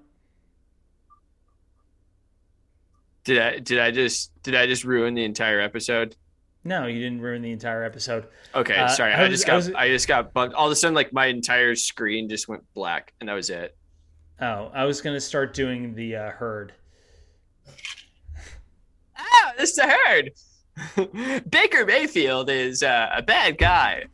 Speaker 2: Did I did I just did I just ruin the entire episode?
Speaker 1: No, you didn't ruin the entire episode.
Speaker 2: Okay,
Speaker 1: Uh,
Speaker 2: sorry.
Speaker 1: I
Speaker 2: I,
Speaker 1: was-
Speaker 2: just
Speaker 1: I
Speaker 2: got
Speaker 1: was-
Speaker 2: I, just got bumped. All of a sudden, like my entire screen just went black, and that was it.
Speaker 1: Oh, I was gonna start doing the uh, herd.
Speaker 2: Oh, this is a herd. Baker Mayfield is uh, a bad guy.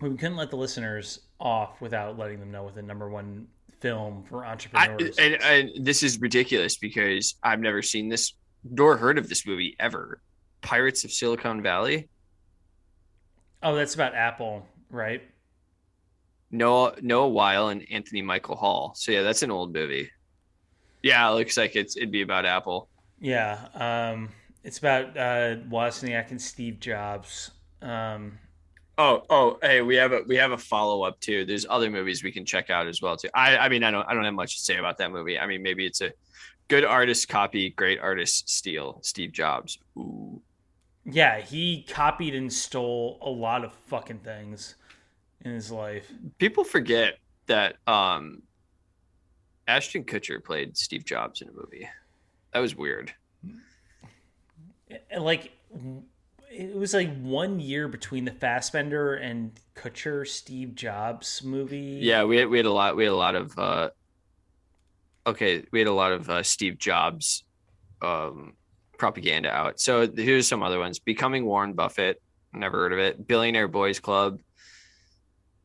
Speaker 1: We couldn't let the listeners off without letting them know what the number one film for
Speaker 2: I,
Speaker 1: entrepreneurs.
Speaker 2: and, and this is ridiculous because I've never seen this nor heard of this movie ever. Pirates of Silicon Valley.
Speaker 1: oh, that's about Apple, right?
Speaker 2: Noah Noah Wyle and Anthony Michael Hall. So yeah, that's an old movie. Yeah, it looks like it's it'd be about Apple.
Speaker 1: Yeah, um, it's about uh, Wozniak and Steve Jobs. Um,
Speaker 2: Oh, oh, hey, we have a we have a follow up too. There's other movies we can check out as well too. I I mean I don't I don't have much to say about that movie. I mean maybe it's a good artist copy, great artist steal. Steve Jobs. Ooh.
Speaker 1: yeah, he copied and stole a lot of fucking things in his life.
Speaker 2: People forget that um Ashton Kutcher played Steve Jobs in a movie. That was weird.
Speaker 1: Like it was like one year between the Fassbender and Kutcher Steve Jobs movie.
Speaker 2: Yeah, we had we had a lot we had a lot of uh okay, we had a lot of uh, Steve Jobs um propaganda out. So here's some other ones. Becoming Warren Buffett, never heard of it. Billionaire Boys Club.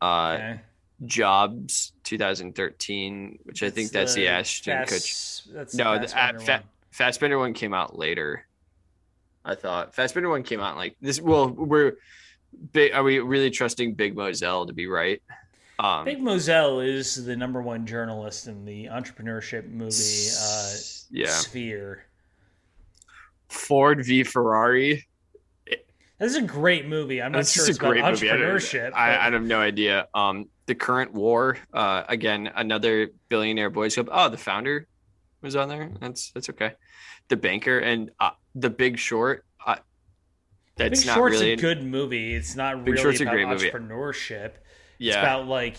Speaker 2: Uh okay. Jobs 2013, which that's I think that's the, the Ashton Kutcher. No, the, Fa- one. Fassbender one came out later. I thought Fassbender one came out like this. Well, we're big. Are we really trusting Big Moselle to be right?
Speaker 1: Um, Big Moselle is the number one journalist in the entrepreneurship movie uh, yeah. sphere.
Speaker 2: Ford v Ferrari.
Speaker 1: This is a great movie. I'm not this sure it's about entrepreneurship.
Speaker 2: I, I, I, have no idea. Um, the current war. Uh, again, another billionaire boys club. Oh, the founder was on there. That's that's okay. The banker and uh, the Big Short. Uh,
Speaker 1: that's Big not Short's really a good movie. It's not Big really Short's about entrepreneurship. Movie. Yeah, it's about like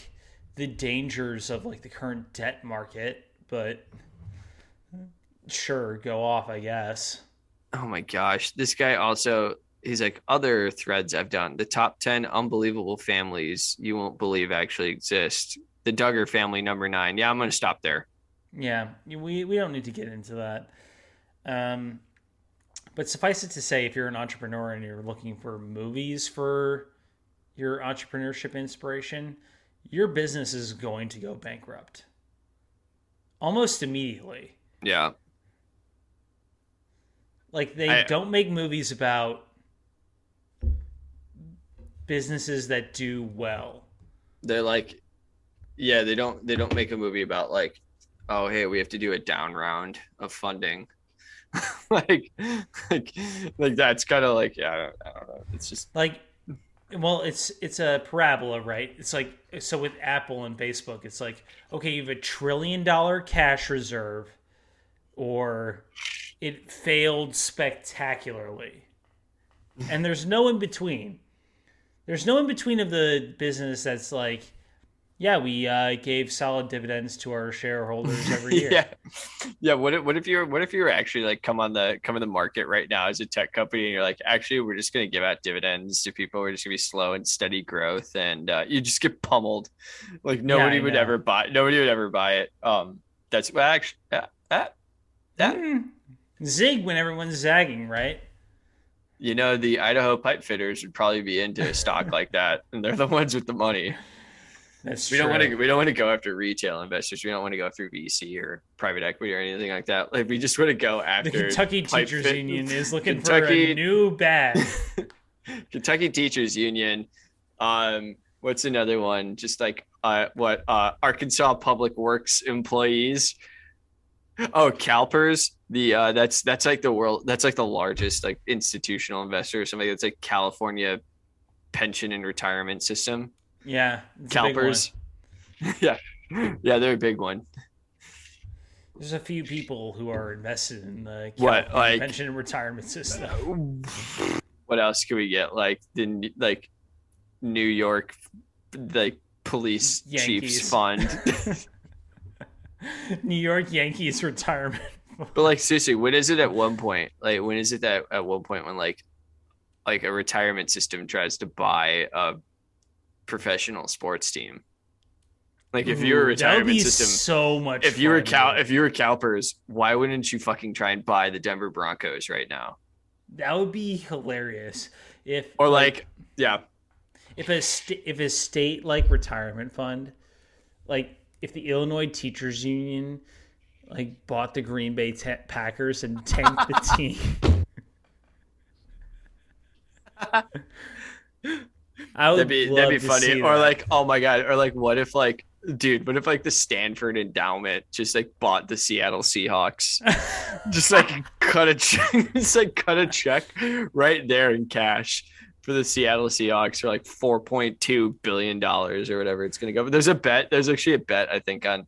Speaker 1: the dangers of like the current debt market. But sure, go off, I guess.
Speaker 2: Oh my gosh, this guy also he's like other threads I've done. The top 10 unbelievable families you won't believe actually exist. The Duggar family number 9. Yeah, I'm going to stop there.
Speaker 1: Yeah, we we don't need to get into that. Um but suffice it to say if you're an entrepreneur and you're looking for movies for your entrepreneurship inspiration, your business is going to go bankrupt almost immediately.
Speaker 2: Yeah.
Speaker 1: Like they I, don't make movies about businesses that do well.
Speaker 2: They're like, yeah, they don't they don't make a movie about like, oh hey, we have to do a down round of funding. like, like, like that's kind of like yeah, I don't, I don't know. It's just
Speaker 1: like well it's it's a parabola right it's like so with apple and facebook it's like okay you have a trillion dollar cash reserve or it failed spectacularly and there's no in between there's no in between of the business that's like, yeah, we uh, gave solid dividends to our shareholders every year.
Speaker 2: yeah, yeah. What if what if you're what if you're actually like come on the come in the market right now as a tech company and you're like, actually, we're just going to give out dividends to people. We're just going to be slow and steady growth, and uh, you just get pummeled. Like nobody yeah, would ever buy. Nobody would ever buy it. Um, that's well, actually that that. that.
Speaker 1: Mm. Zig when everyone's zagging, right?
Speaker 2: you know, the Idaho pipe fitters would probably be into a stock like that, and they're the ones with the money. That's we true. don't want to we don't want to go after retail investors. We don't want to go after VC or private equity or anything like that. Like we just want to go after
Speaker 1: the Kentucky Teachers fit. Union is looking Kentucky, for a new bag.
Speaker 2: Kentucky Teachers Union. Um, what's another one? Just like uh, what uh, Arkansas Public Works employees Oh, CalPERS. The uh, that's that's like the world. That's like the largest like institutional investor or something. That's like California pension and retirement system.
Speaker 1: Yeah,
Speaker 2: CalPERS. yeah, yeah, they're a big one.
Speaker 1: There's a few people who are invested in the what, like, pension and retirement system.
Speaker 2: What else can we get? Like the like New York, like police Yankees. chiefs fund.
Speaker 1: New York Yankees retirement.
Speaker 2: but like seriously, when is it at one point? Like when is it that at one point when like like a retirement system tries to buy a professional sports team? Like if you're a retirement system,
Speaker 1: so much.
Speaker 2: If you were Cal, if you were CalPERS, why wouldn't you fucking try and buy the Denver Broncos right now?
Speaker 1: That would be hilarious. If
Speaker 2: or like, like yeah,
Speaker 1: if a st- if a state like retirement fund, like if the Illinois Teachers Union like bought the Green Bay t- Packers and tanked the team.
Speaker 2: I would that'd be that'd be funny. Or that. like, oh my god, or like, what if like, dude, what if like the Stanford Endowment just like bought the Seattle Seahawks, just like cut a check, just like cut a check right there in cash, for the Seattle Seahawks for like four point two billion dollars or whatever it's going to go. But there's a bet. There's actually a bet I think on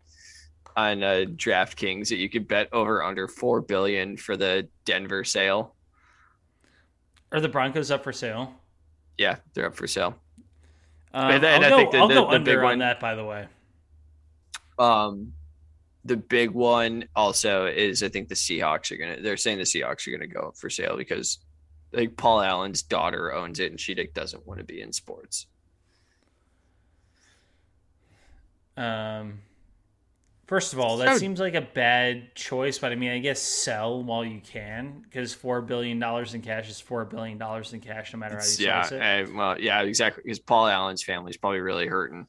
Speaker 2: on uh, DraftKings that you could bet over under four billion for the Denver sale.
Speaker 1: Are the Broncos up for sale?
Speaker 2: Yeah, they're up for sale.
Speaker 1: Um, and, and I'll, go, I'll the, go the under on that, by the way.
Speaker 2: Um, the big one also is I think the Seahawks are gonna. They're saying the Seahawks are gonna go for sale because like Paul Allen's daughter owns it, and she like, doesn't want to be in sports.
Speaker 1: Um, first of all, that would, seems like a bad choice, but I mean, I guess sell while you can because four billion dollars in cash is four billion dollars in cash, no matter how you
Speaker 2: yeah,
Speaker 1: slice it.
Speaker 2: I, well, yeah, exactly. Because Paul Allen's family is probably really hurting.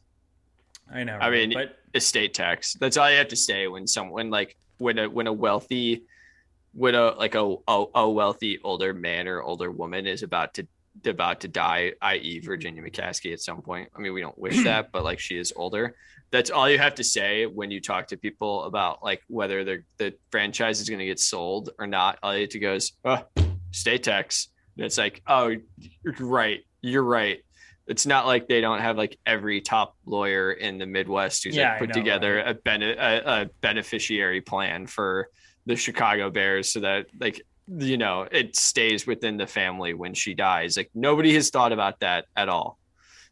Speaker 1: I know.
Speaker 2: I mean,
Speaker 1: but
Speaker 2: estate tax. That's all you have to say when someone like when a when a wealthy when a like a, a, a wealthy older man or older woman is about to about to die, i.e., Virginia McCaskey at some point. I mean, we don't wish that, but like she is older. That's all you have to say when you talk to people about like whether the the franchise is going to get sold or not. All you have to go is, oh, state tax. And it's like, oh, you're right. You're right. It's not like they don't have like every top lawyer in the Midwest who's yeah, like put know, together right? a, bene- a, a beneficiary plan for the Chicago Bears so that like you know it stays within the family when she dies. Like nobody has thought about that at all.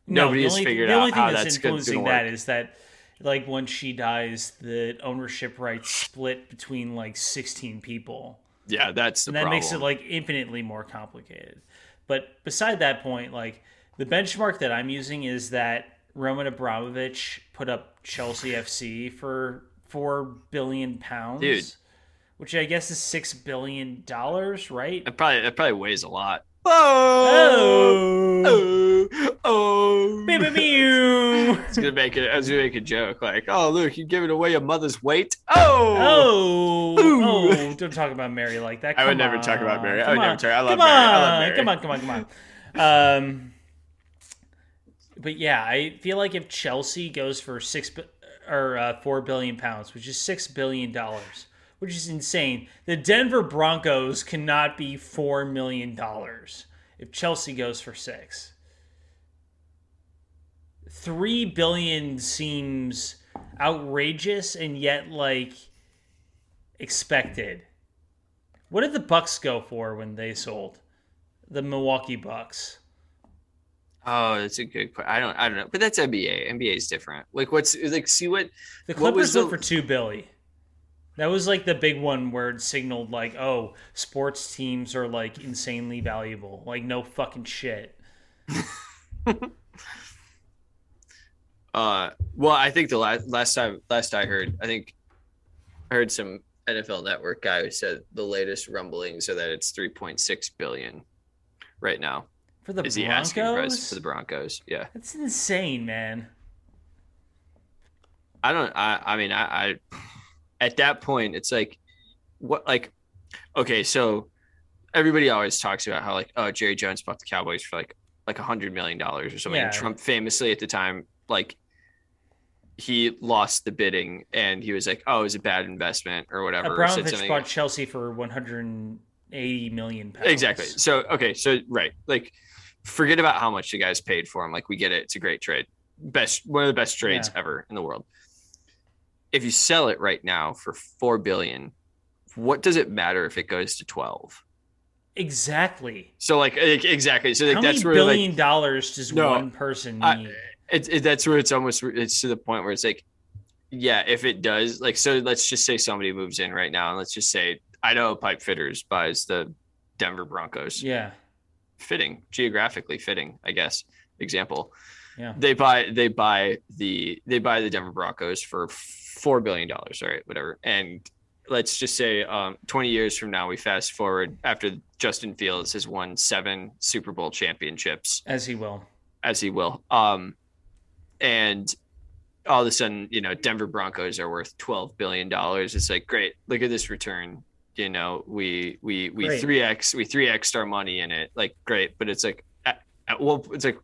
Speaker 2: No, nobody only, has figured out how that's, that's influencing
Speaker 1: that is that like once she dies, the ownership rights split between like sixteen people.
Speaker 2: Yeah, that's
Speaker 1: and that
Speaker 2: problem.
Speaker 1: makes it like infinitely more complicated. But beside that point, like the benchmark that I'm using is that Roman Abramovich put up Chelsea FC for four billion pounds.
Speaker 2: Dude
Speaker 1: which I guess is six billion dollars, right?
Speaker 2: It probably it probably weighs a lot. Oh, oh, oh, oh. it's gonna make it. I was gonna make a joke like, "Oh, look, you're giving away your mother's weight." Oh,
Speaker 1: oh, oh! Don't talk about Mary like that.
Speaker 2: Come I would
Speaker 1: on.
Speaker 2: never talk about Mary. Come I would on. never talk. I love
Speaker 1: come
Speaker 2: Mary.
Speaker 1: On.
Speaker 2: I love Mary.
Speaker 1: Come on, come on, come on. Um, but yeah, I feel like if Chelsea goes for six or uh, four billion pounds, which is six billion dollars which is insane. The Denver Broncos cannot be $4 million if Chelsea goes for six. Three billion seems outrageous and yet like expected. What did the Bucks go for when they sold the Milwaukee Bucks?
Speaker 2: Oh, that's a good question. I don't, I don't know, but that's NBA. NBA is different. Like, what's like? See what
Speaker 1: the Clippers went the... for two billy. That was like the big one where it signaled like, oh, sports teams are like insanely valuable. Like no fucking shit.
Speaker 2: uh, well, I think the last last time last I heard, I think I heard some NFL Network guy who said the latest rumblings are that it's three point six billion right now.
Speaker 1: For the is Broncos? the asking price
Speaker 2: for the Broncos? Yeah,
Speaker 1: that's insane, man.
Speaker 2: I don't. I. I mean, I. I at that point, it's like, what, like, okay, so everybody always talks about how like, oh, Jerry Jones bought the Cowboys for like like a hundred million dollars or something. Yeah. Trump famously at the time, like, he lost the bidding and he was like, oh, it was a bad investment or whatever.
Speaker 1: Abramovich bought Chelsea for one hundred and eighty million pounds.
Speaker 2: Exactly. So okay, so right, like, forget about how much the guys paid for him. Like, we get it; it's a great trade, best one of the best trades yeah. ever in the world if you sell it right now for four billion, what does it matter if it goes to twelve?
Speaker 1: Exactly.
Speaker 2: So like exactly. So like,
Speaker 1: How
Speaker 2: that's
Speaker 1: many
Speaker 2: where
Speaker 1: billion like, dollars does no, one person need? I,
Speaker 2: it, it, that's where it's almost it's to the point where it's like, yeah, if it does, like, so let's just say somebody moves in right now, and let's just say i Idaho Pipe Fitters buys the Denver Broncos.
Speaker 1: Yeah.
Speaker 2: Fitting, geographically fitting, I guess. Example.
Speaker 1: Yeah.
Speaker 2: They buy they buy the they buy the Denver Broncos for four billion dollars, all right, whatever. And let's just say um, 20 years from now, we fast forward after Justin Fields has won seven Super Bowl championships,
Speaker 1: as he will,
Speaker 2: as he will. Um, and all of a sudden, you know, Denver Broncos are worth 12 billion dollars. It's like, great, look at this return. You know, we we we three x we three x our money in it. Like, great, but it's like, at, at, well, it's like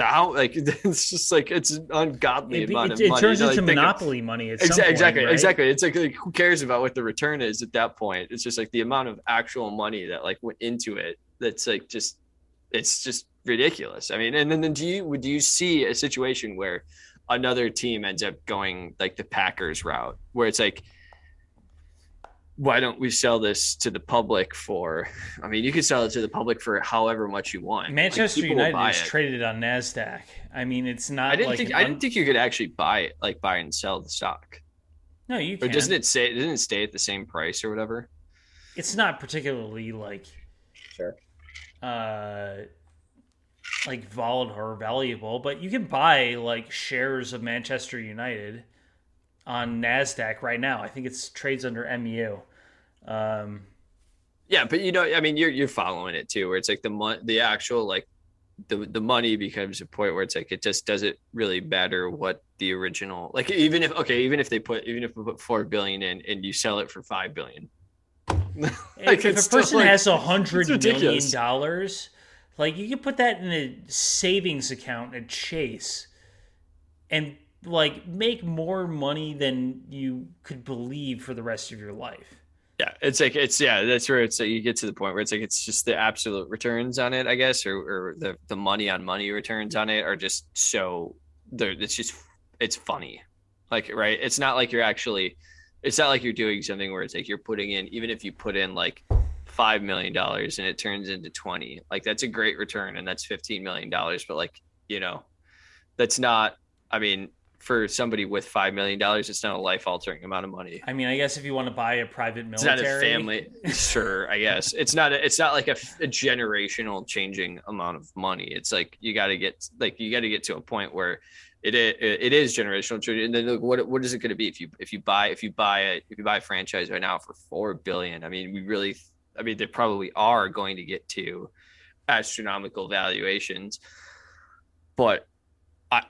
Speaker 2: the how like it's just like it's an ungodly
Speaker 1: it,
Speaker 2: amount
Speaker 1: it,
Speaker 2: of money.
Speaker 1: It turns into monopoly money.
Speaker 2: Exa-
Speaker 1: point,
Speaker 2: exactly,
Speaker 1: right?
Speaker 2: exactly. It's like, like, who cares about what the return is at that point? It's just like the amount of actual money that like went into it. That's like just it's just ridiculous. I mean, and then, then do you would you see a situation where another team ends up going like the Packers route, where it's like why don't we sell this to the public for i mean you could sell it to the public for however much you want
Speaker 1: manchester like, united is it. traded on nasdaq i mean it's not
Speaker 2: i didn't
Speaker 1: like
Speaker 2: think i didn't think you could actually buy it like buy and sell the stock
Speaker 1: No, you
Speaker 2: Or
Speaker 1: can.
Speaker 2: doesn't it say doesn't it stay at the same price or whatever?
Speaker 1: It's not particularly like. Uh like volatile or valuable, but you can buy like shares of Manchester United on Nasdaq right now. I think it's trades under MU. Um,
Speaker 2: Yeah, but you know, I mean, you're you're following it too, where it's like the mon- the actual like the the money becomes a point where it's like it just doesn't really matter what the original like even if okay even if they put even if we put four billion in and you sell it for five billion.
Speaker 1: if, if a person
Speaker 2: like-
Speaker 1: has a hundred million dollars, like you could put that in a savings account at Chase, and like make more money than you could believe for the rest of your life.
Speaker 2: Yeah, it's like it's yeah, that's where it's like you get to the point where it's like it's just the absolute returns on it, I guess, or, or the the money on money returns on it are just so they're it's just it's funny, like right. It's not like you're actually, it's not like you're doing something where it's like you're putting in even if you put in like five million dollars and it turns into twenty, like that's a great return and that's fifteen million dollars, but like you know, that's not. I mean, for somebody with five million dollars, it's not a life altering amount of money.
Speaker 1: I mean, I guess if you want to buy a private
Speaker 2: It's
Speaker 1: military,
Speaker 2: not a family. sure, I guess it's not. A, it's not like a, a generational changing amount of money. It's like you got to get like you got to get to a point where it is, it is generational change. And then look, what what is it going to be if you if you buy if you buy a if you buy a franchise right now for four billion? I mean, we really. I mean, they probably are going to get to astronomical valuations, but I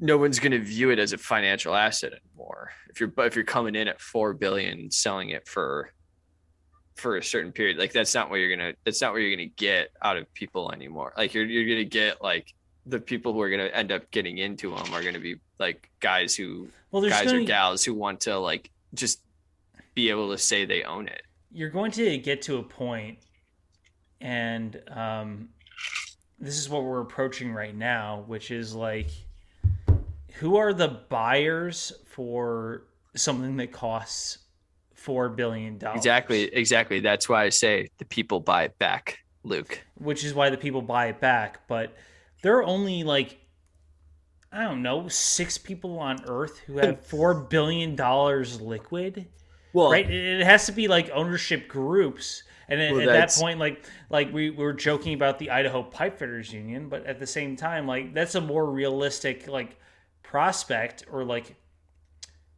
Speaker 2: no one's going to view it as a financial asset anymore. If you're if you're coming in at four billion selling it for for a certain period, like that's not what you're gonna that's not what you're gonna get out of people anymore. Like you're you're gonna get like the people who are gonna end up getting into them are gonna be like guys who
Speaker 1: well, there's
Speaker 2: guys
Speaker 1: going
Speaker 2: or gals who want to like just be able to say they own it.
Speaker 1: you're going to get to a point, and um, this is what we're approaching right now, which is like, who are the buyers for something that costs four billion dollars?
Speaker 2: Exactly, exactly. That's why I say the people buy it back, Luke.
Speaker 1: which is why the people buy it back. But there are only like I don't know six people on Earth who have four billion dollars liquid.
Speaker 2: Well,
Speaker 1: Right? It has to be like ownership groups. And at,
Speaker 2: Well,
Speaker 1: at that point, like like we, we were joking about the Idaho Pipefitters Union, but at the same time, like that's a more realistic like prospect or like.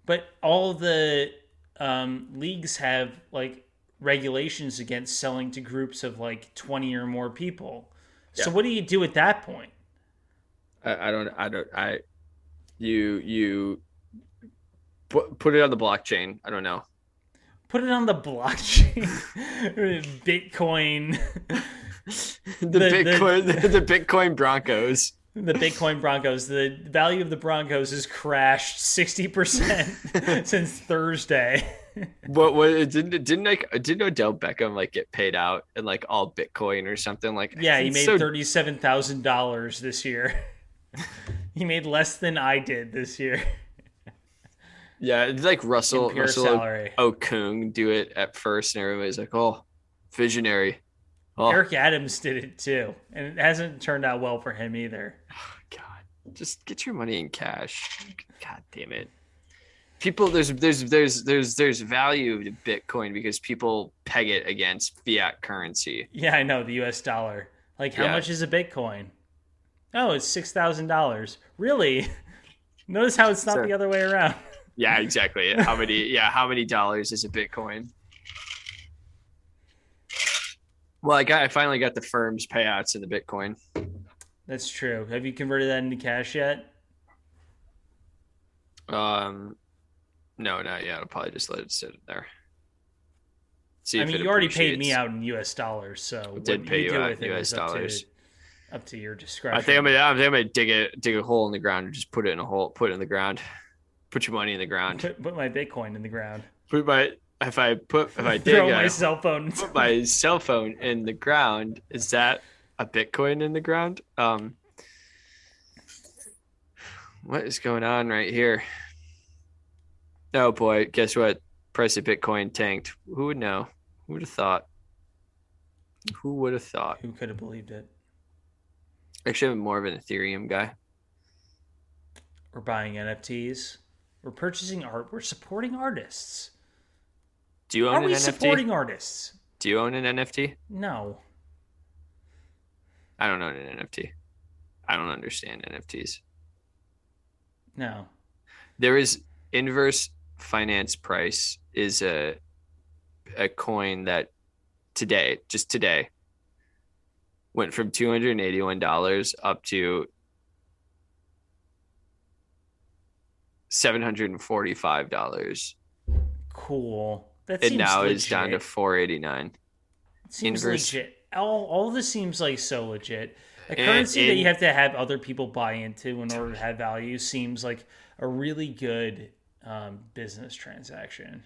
Speaker 1: But all the um, leagues have like regulations against selling to groups of like twenty or more people. So what do you do at that point?
Speaker 2: I, I don't I don't I you you put put it on the blockchain. I don't know.
Speaker 1: Put it on the blockchain, Bitcoin,
Speaker 2: the,
Speaker 1: The- the-
Speaker 2: Bitcoin the, Bitcoin Broncos.
Speaker 1: the Bitcoin Broncos. The value of the Broncos has crashed sixty percent since Thursday.
Speaker 2: What what didn't didn't like didn't Odell Beckham like get paid out in like all Bitcoin or something like
Speaker 1: Yeah, he made
Speaker 2: so-
Speaker 1: thirty-seven thousand dollars this year. he made less than I did this year.
Speaker 2: yeah it's like Russell Russell
Speaker 1: salary.
Speaker 2: Okung do it at first and everybody's like oh visionary oh
Speaker 1: Eric Adams did it too, and it hasn't turned out well for him either.
Speaker 2: Oh, God just get your money in cash God damn it people there's there's there's there's there's value to Bitcoin because people peg it against fiat currency
Speaker 1: Yeah, I know the U.S. dollar. Like, how
Speaker 2: Yeah.
Speaker 1: much is a Bitcoin? Oh, it's six thousand dollars. Really? Notice how it's not
Speaker 2: Sure.
Speaker 1: the other way around.
Speaker 2: yeah exactly how many yeah how many dollars is a Bitcoin well I got I finally got the firm's payouts in the Bitcoin
Speaker 1: That's true. Have you converted that into cash yet?
Speaker 2: Um, no, not yet. I'll probably just let it sit there. See
Speaker 1: I mean, you already paid me out in U.S. dollars, so
Speaker 2: did
Speaker 1: what
Speaker 2: pay you
Speaker 1: do
Speaker 2: out
Speaker 1: with
Speaker 2: in US
Speaker 1: is up to-
Speaker 2: dollars.
Speaker 1: Up to your discretion.
Speaker 2: I think I'm gonna, I think I'm gonna dig it, dig a hole in the ground, and just put it in a hole, put it in the ground, put your money in the ground.
Speaker 1: put, put my Bitcoin in the ground.
Speaker 2: Put my if I put if I dig
Speaker 1: Throw
Speaker 2: a-
Speaker 1: my cell phone.
Speaker 2: put my cell phone in the ground, is that a Bitcoin in the ground? Um, what is going on right here? Oh boy, guess what? Price of Bitcoin tanked. Who would know? Who would have thought? Who would have thought?
Speaker 1: Who could have believed it?
Speaker 2: Actually, I'm more of an Ethereum guy.
Speaker 1: We're buying NFTs. We're purchasing art. We're supporting artists.
Speaker 2: Do you own
Speaker 1: Are
Speaker 2: an
Speaker 1: we
Speaker 2: NFT?
Speaker 1: supporting artists?
Speaker 2: Do you own an NFT?
Speaker 1: No.
Speaker 2: I don't own an NFT. I don't understand NFTs.
Speaker 1: No.
Speaker 2: There is inverse finance price is a a coin that today, just today, went from two hundred and eighty one dollars up to seven hundred and forty five dollars,
Speaker 1: Cool. That
Speaker 2: and
Speaker 1: seems
Speaker 2: now
Speaker 1: legit.
Speaker 2: it's down to four eighty nine.
Speaker 1: seems
Speaker 2: inverse-
Speaker 1: legit. All, all of this seems like so legit. A
Speaker 2: And
Speaker 1: currency that you have to have other people buy into in order to have value seems like a really good um, business transaction.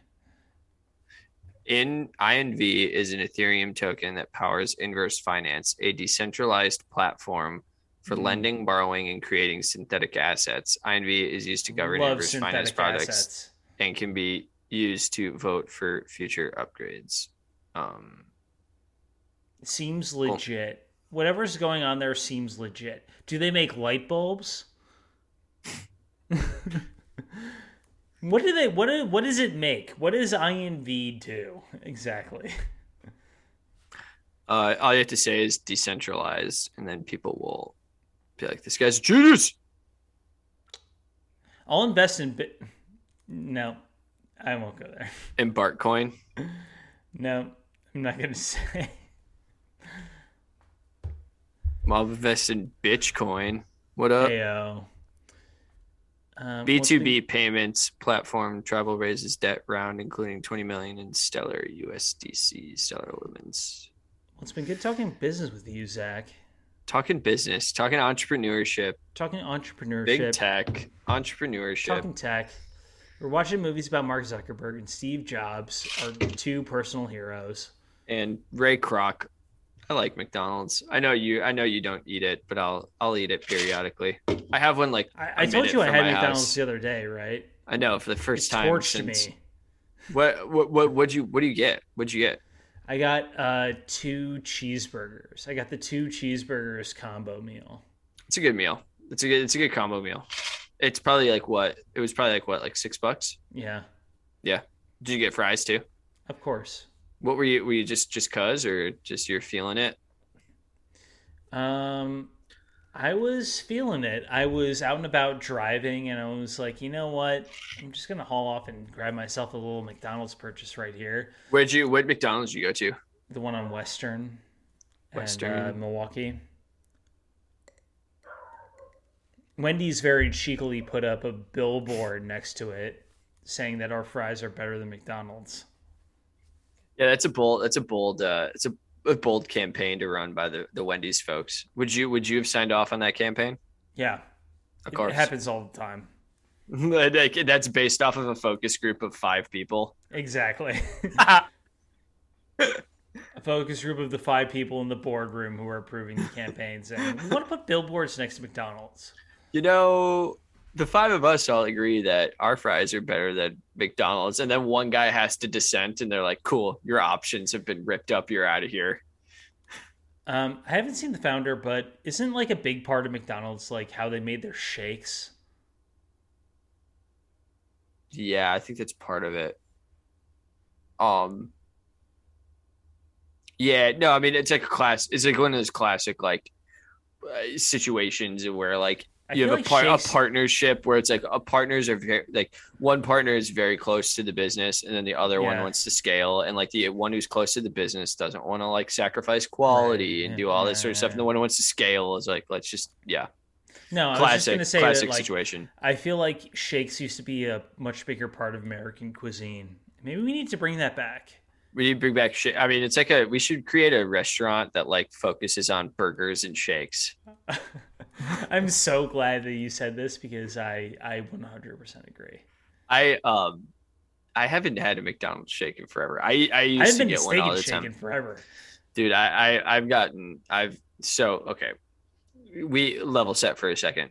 Speaker 2: In INV is an Ethereum token that powers Inverse Finance, a decentralized platform for
Speaker 1: Mhm.
Speaker 2: lending, borrowing, and creating synthetic assets. INV is used to govern
Speaker 1: Love
Speaker 2: Inverse Finance products
Speaker 1: assets.
Speaker 2: and can be used to vote for future upgrades. Um,
Speaker 1: Seems legit. Whatever's going on there seems legit. Do they make light bulbs? what do they what do, what does it make? What does INV do exactly?
Speaker 2: uh, all you have to say is decentralized, and then people will be like, "This guy's a genius."
Speaker 1: I'll invest in bit No. I won't go there.
Speaker 2: In Bartcoin.
Speaker 1: No, I'm not going to say.
Speaker 2: I'll invest in Bitcoin. What up?
Speaker 1: Ayo. Um,
Speaker 2: B
Speaker 1: what's
Speaker 2: two
Speaker 1: been-
Speaker 2: B payments platform Tribal raises debt round, including twenty million in Stellar USDC Stellar Lumens.
Speaker 1: Well, it's been good talking business with you, Zach.
Speaker 2: Talking business, talking entrepreneurship,
Speaker 1: Talking entrepreneurship.
Speaker 2: big tech, entrepreneurship.
Speaker 1: Talking tech. We're watching movies about Mark Zuckerberg and Steve Jobs, our two personal heroes.
Speaker 2: and Ray Kroc. I like McDonald's. I know you. I know you don't eat it, but I'll I'll eat it periodically. I have one like
Speaker 1: I told you I had McDonald's
Speaker 2: house.
Speaker 1: the other day, right?
Speaker 2: I know for the
Speaker 1: It
Speaker 2: first time
Speaker 1: torched
Speaker 2: since.
Speaker 1: me.
Speaker 2: What what what what'd you what do you get? What'd you get?
Speaker 1: I got uh, two cheeseburgers. I got the two cheeseburgers combo meal.
Speaker 2: It's a good meal. It's a good it's a good combo meal. It's probably like what? It was probably like what like six bucks.
Speaker 1: Yeah.
Speaker 2: Yeah, Did you get fries too?
Speaker 1: of course.
Speaker 2: What were you? Were you just just cause or just you're feeling it?
Speaker 1: Um, I was feeling it. I was out and about driving, and I was like, you know what? I'm just gonna haul off and grab myself a little McDonald's purchase right here.
Speaker 2: Where'd you? What McDonald's did you go to?
Speaker 1: The one on Western,
Speaker 2: Western.
Speaker 1: and, uh, Milwaukee. Wendy's very cheekily put up a billboard next to it saying that our fries are better than McDonald's.
Speaker 2: Yeah, that's a bold. That's a bold. Uh, it's a, a bold campaign to run by the the Wendy's folks. Would you Would you have signed off on that campaign?
Speaker 1: Yeah,
Speaker 2: Of
Speaker 1: it
Speaker 2: course.
Speaker 1: It happens all the time.
Speaker 2: Like, that's based off of a focus group of five people.
Speaker 1: Exactly. a focus group of the five people in the boardroom who are approving the campaigns, and we want to put billboards next to McDonald's.
Speaker 2: You know, the five of us all agree that our fries are better than McDonald's, and then one guy has to dissent, and they're like, "Cool, your options have been ripped up. You're out of here."
Speaker 1: Um, I haven't seen the founder, but isn't like a big part of McDonald's like how they made their shakes?
Speaker 2: Yeah, I think that's part of it. Um. Yeah, no, I mean it's like a class. It's like one of those classic like uh, situations where like
Speaker 1: I
Speaker 2: you have
Speaker 1: like
Speaker 2: a part
Speaker 1: shakes-
Speaker 2: a partnership where it's like a partners are very like one partner is very close to the business and then the other one wants to scale. And like the one who's close to the business doesn't want to like sacrifice quality
Speaker 1: Right,
Speaker 2: and
Speaker 1: yeah,
Speaker 2: do all
Speaker 1: yeah,
Speaker 2: this sort of stuff. And the one who wants to scale is like let's just yeah.
Speaker 1: No, I was just
Speaker 2: classic classic
Speaker 1: that like
Speaker 2: situation.
Speaker 1: I feel like shakes used to be a much bigger part of American cuisine. Maybe we need to bring that back.
Speaker 2: we need to bring back shit I mean it's like a we should create a restaurant that like focuses on burgers and shakes
Speaker 1: I'm so glad that you said this because I I 100% agree.
Speaker 2: I um I haven't had a McDonald's shake in forever. I I used
Speaker 1: haven't
Speaker 2: to get one all the time.
Speaker 1: forever.
Speaker 2: dude I, I i've gotten i've so okay. We level set for a second.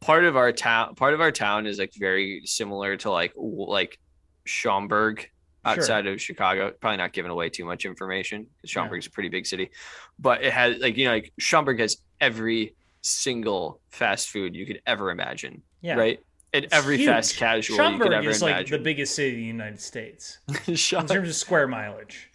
Speaker 2: Part of our town part of our town is like very similar to like like schaumburg outside of chicago. Probably not giving away too much information 'cause
Speaker 1: Yeah.
Speaker 2: schaumburg's a pretty big city. But it has like you know like schaumburg has every single fast food you could ever imagine
Speaker 1: Yeah.
Speaker 2: right in every
Speaker 1: Huge.
Speaker 2: fast casual you could
Speaker 1: Schaumburg
Speaker 2: ever
Speaker 1: is like
Speaker 2: imagine.
Speaker 1: the biggest city in the United States in terms of square mileage.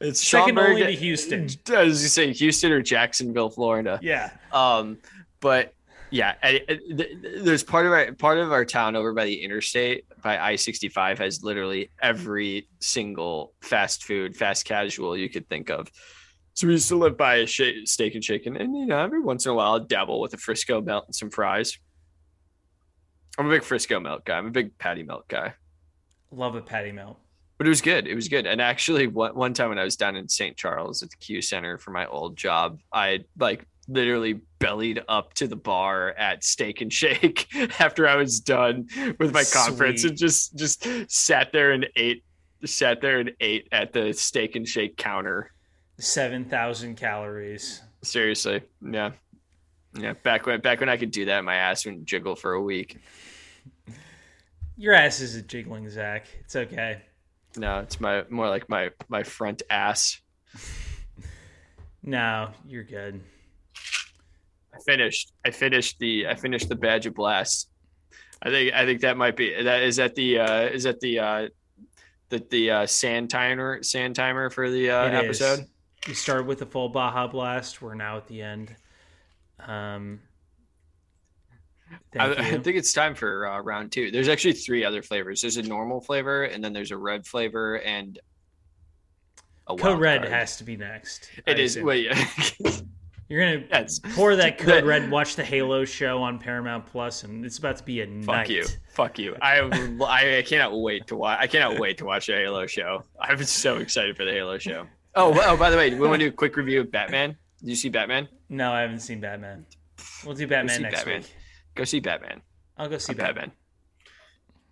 Speaker 2: it's
Speaker 1: Second
Speaker 2: Schaumburg,
Speaker 1: only to Houston.
Speaker 2: As you say, Houston or Jacksonville, Florida.
Speaker 1: Yeah.
Speaker 2: Um, but yeah, and- and th- there's part of our part of our town over by the interstate by I sixty five has literally every single fast food, fast casual you could think of. So we used to live by a sh- steak and chicken, and you know every once in a while I'd dabble with a Frisco melt and some fries. I'm a big Frisco melt guy. I'm a big patty melt guy.
Speaker 1: Love a patty melt.
Speaker 2: But it was good. It was good. And actually, one, one time when I was down in St. Charles at the Q Center for my old job, I like literally bellied up to the bar at Steak and Shake after I was done with my conference and just just sat there and ate sat there and ate at the Steak and Shake counter.
Speaker 1: Seven thousand calories.
Speaker 2: Seriously, yeah, yeah. Back when back when I could do that, my ass wouldn't jiggle for a week.
Speaker 1: Your ass isn't jiggling, Zach. It's okay.
Speaker 2: No, it's my more like my my front ass.
Speaker 1: No, you're good.
Speaker 2: I finished. I finished the. I finished the Baja Blast. I think. I think that might be. That is that the. uh Is that the. uh the the uh, sand timer sand timer for the uh,
Speaker 1: It is. We started with the full Baja Blast. We're now at the end. Um,
Speaker 2: I, I think it's time for uh, round two. There's actually three other flavors. There's a normal flavor, and then there's a red flavor, and a
Speaker 1: Code Red
Speaker 2: card.
Speaker 1: has to be next. I
Speaker 2: It is.
Speaker 1: assume.
Speaker 2: Wait,
Speaker 1: You're gonna
Speaker 2: yes.
Speaker 1: pour that Code
Speaker 2: That-
Speaker 1: Red, watch the Halo show on Paramount Plus, and it's about to be a
Speaker 2: Fuck
Speaker 1: night.
Speaker 2: you. Fuck you. I, I I cannot wait to watch. I cannot wait to watch the Halo show. I'm so excited for the Halo show. Oh, oh, by the way, we want to do a quick review of Batman. Did you see Batman?
Speaker 1: No, I haven't seen Batman. We'll do Batman next
Speaker 2: Batman.
Speaker 1: week.
Speaker 2: Go see Batman.
Speaker 1: I'll go see Batman.
Speaker 2: Batman.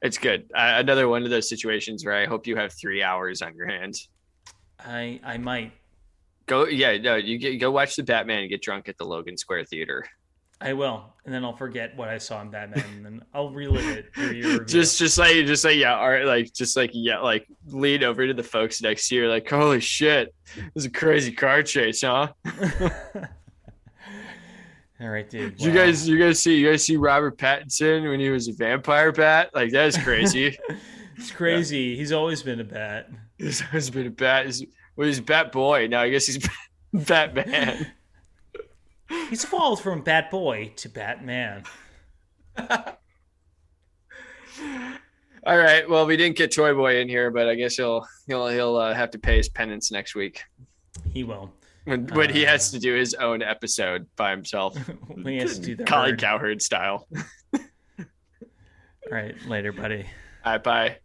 Speaker 2: It's good. Uh, another one of those situations where I hope you have three hours on your hands.
Speaker 1: I I might.
Speaker 2: Go, yeah, no, you get, go watch the Batman and get drunk at the Logan Square Theater.
Speaker 1: I will, and then I'll forget what I saw in Batman, and then I'll relive it through your review.
Speaker 2: Just, just like, just like, yeah, all right, like, just like, yeah, like, lead over to the folks next year, like, holy shit, this is a crazy car chase, huh?
Speaker 1: All right, dude.
Speaker 2: Did you guys, you guys see, you guys see Robert Pattinson when he was a vampire bat? Like, that is crazy.
Speaker 1: It's crazy. He's always been a bat.
Speaker 2: he's always been a bat. He's, well, he's bat boy. Now I guess he's Batman.
Speaker 1: He's evolved from Bat Boy to Batman.
Speaker 2: All right. Well, we didn't get Toy Boy in here, but I guess he'll he'll he'll uh, have to pay his penance next week
Speaker 1: He will.
Speaker 2: when when he
Speaker 1: Uh.
Speaker 2: has to do his own episode by himself,
Speaker 1: When he has to do the
Speaker 2: Colin
Speaker 1: herd.
Speaker 2: Cowherd style.
Speaker 1: All right, later, buddy.
Speaker 2: All right. Bye.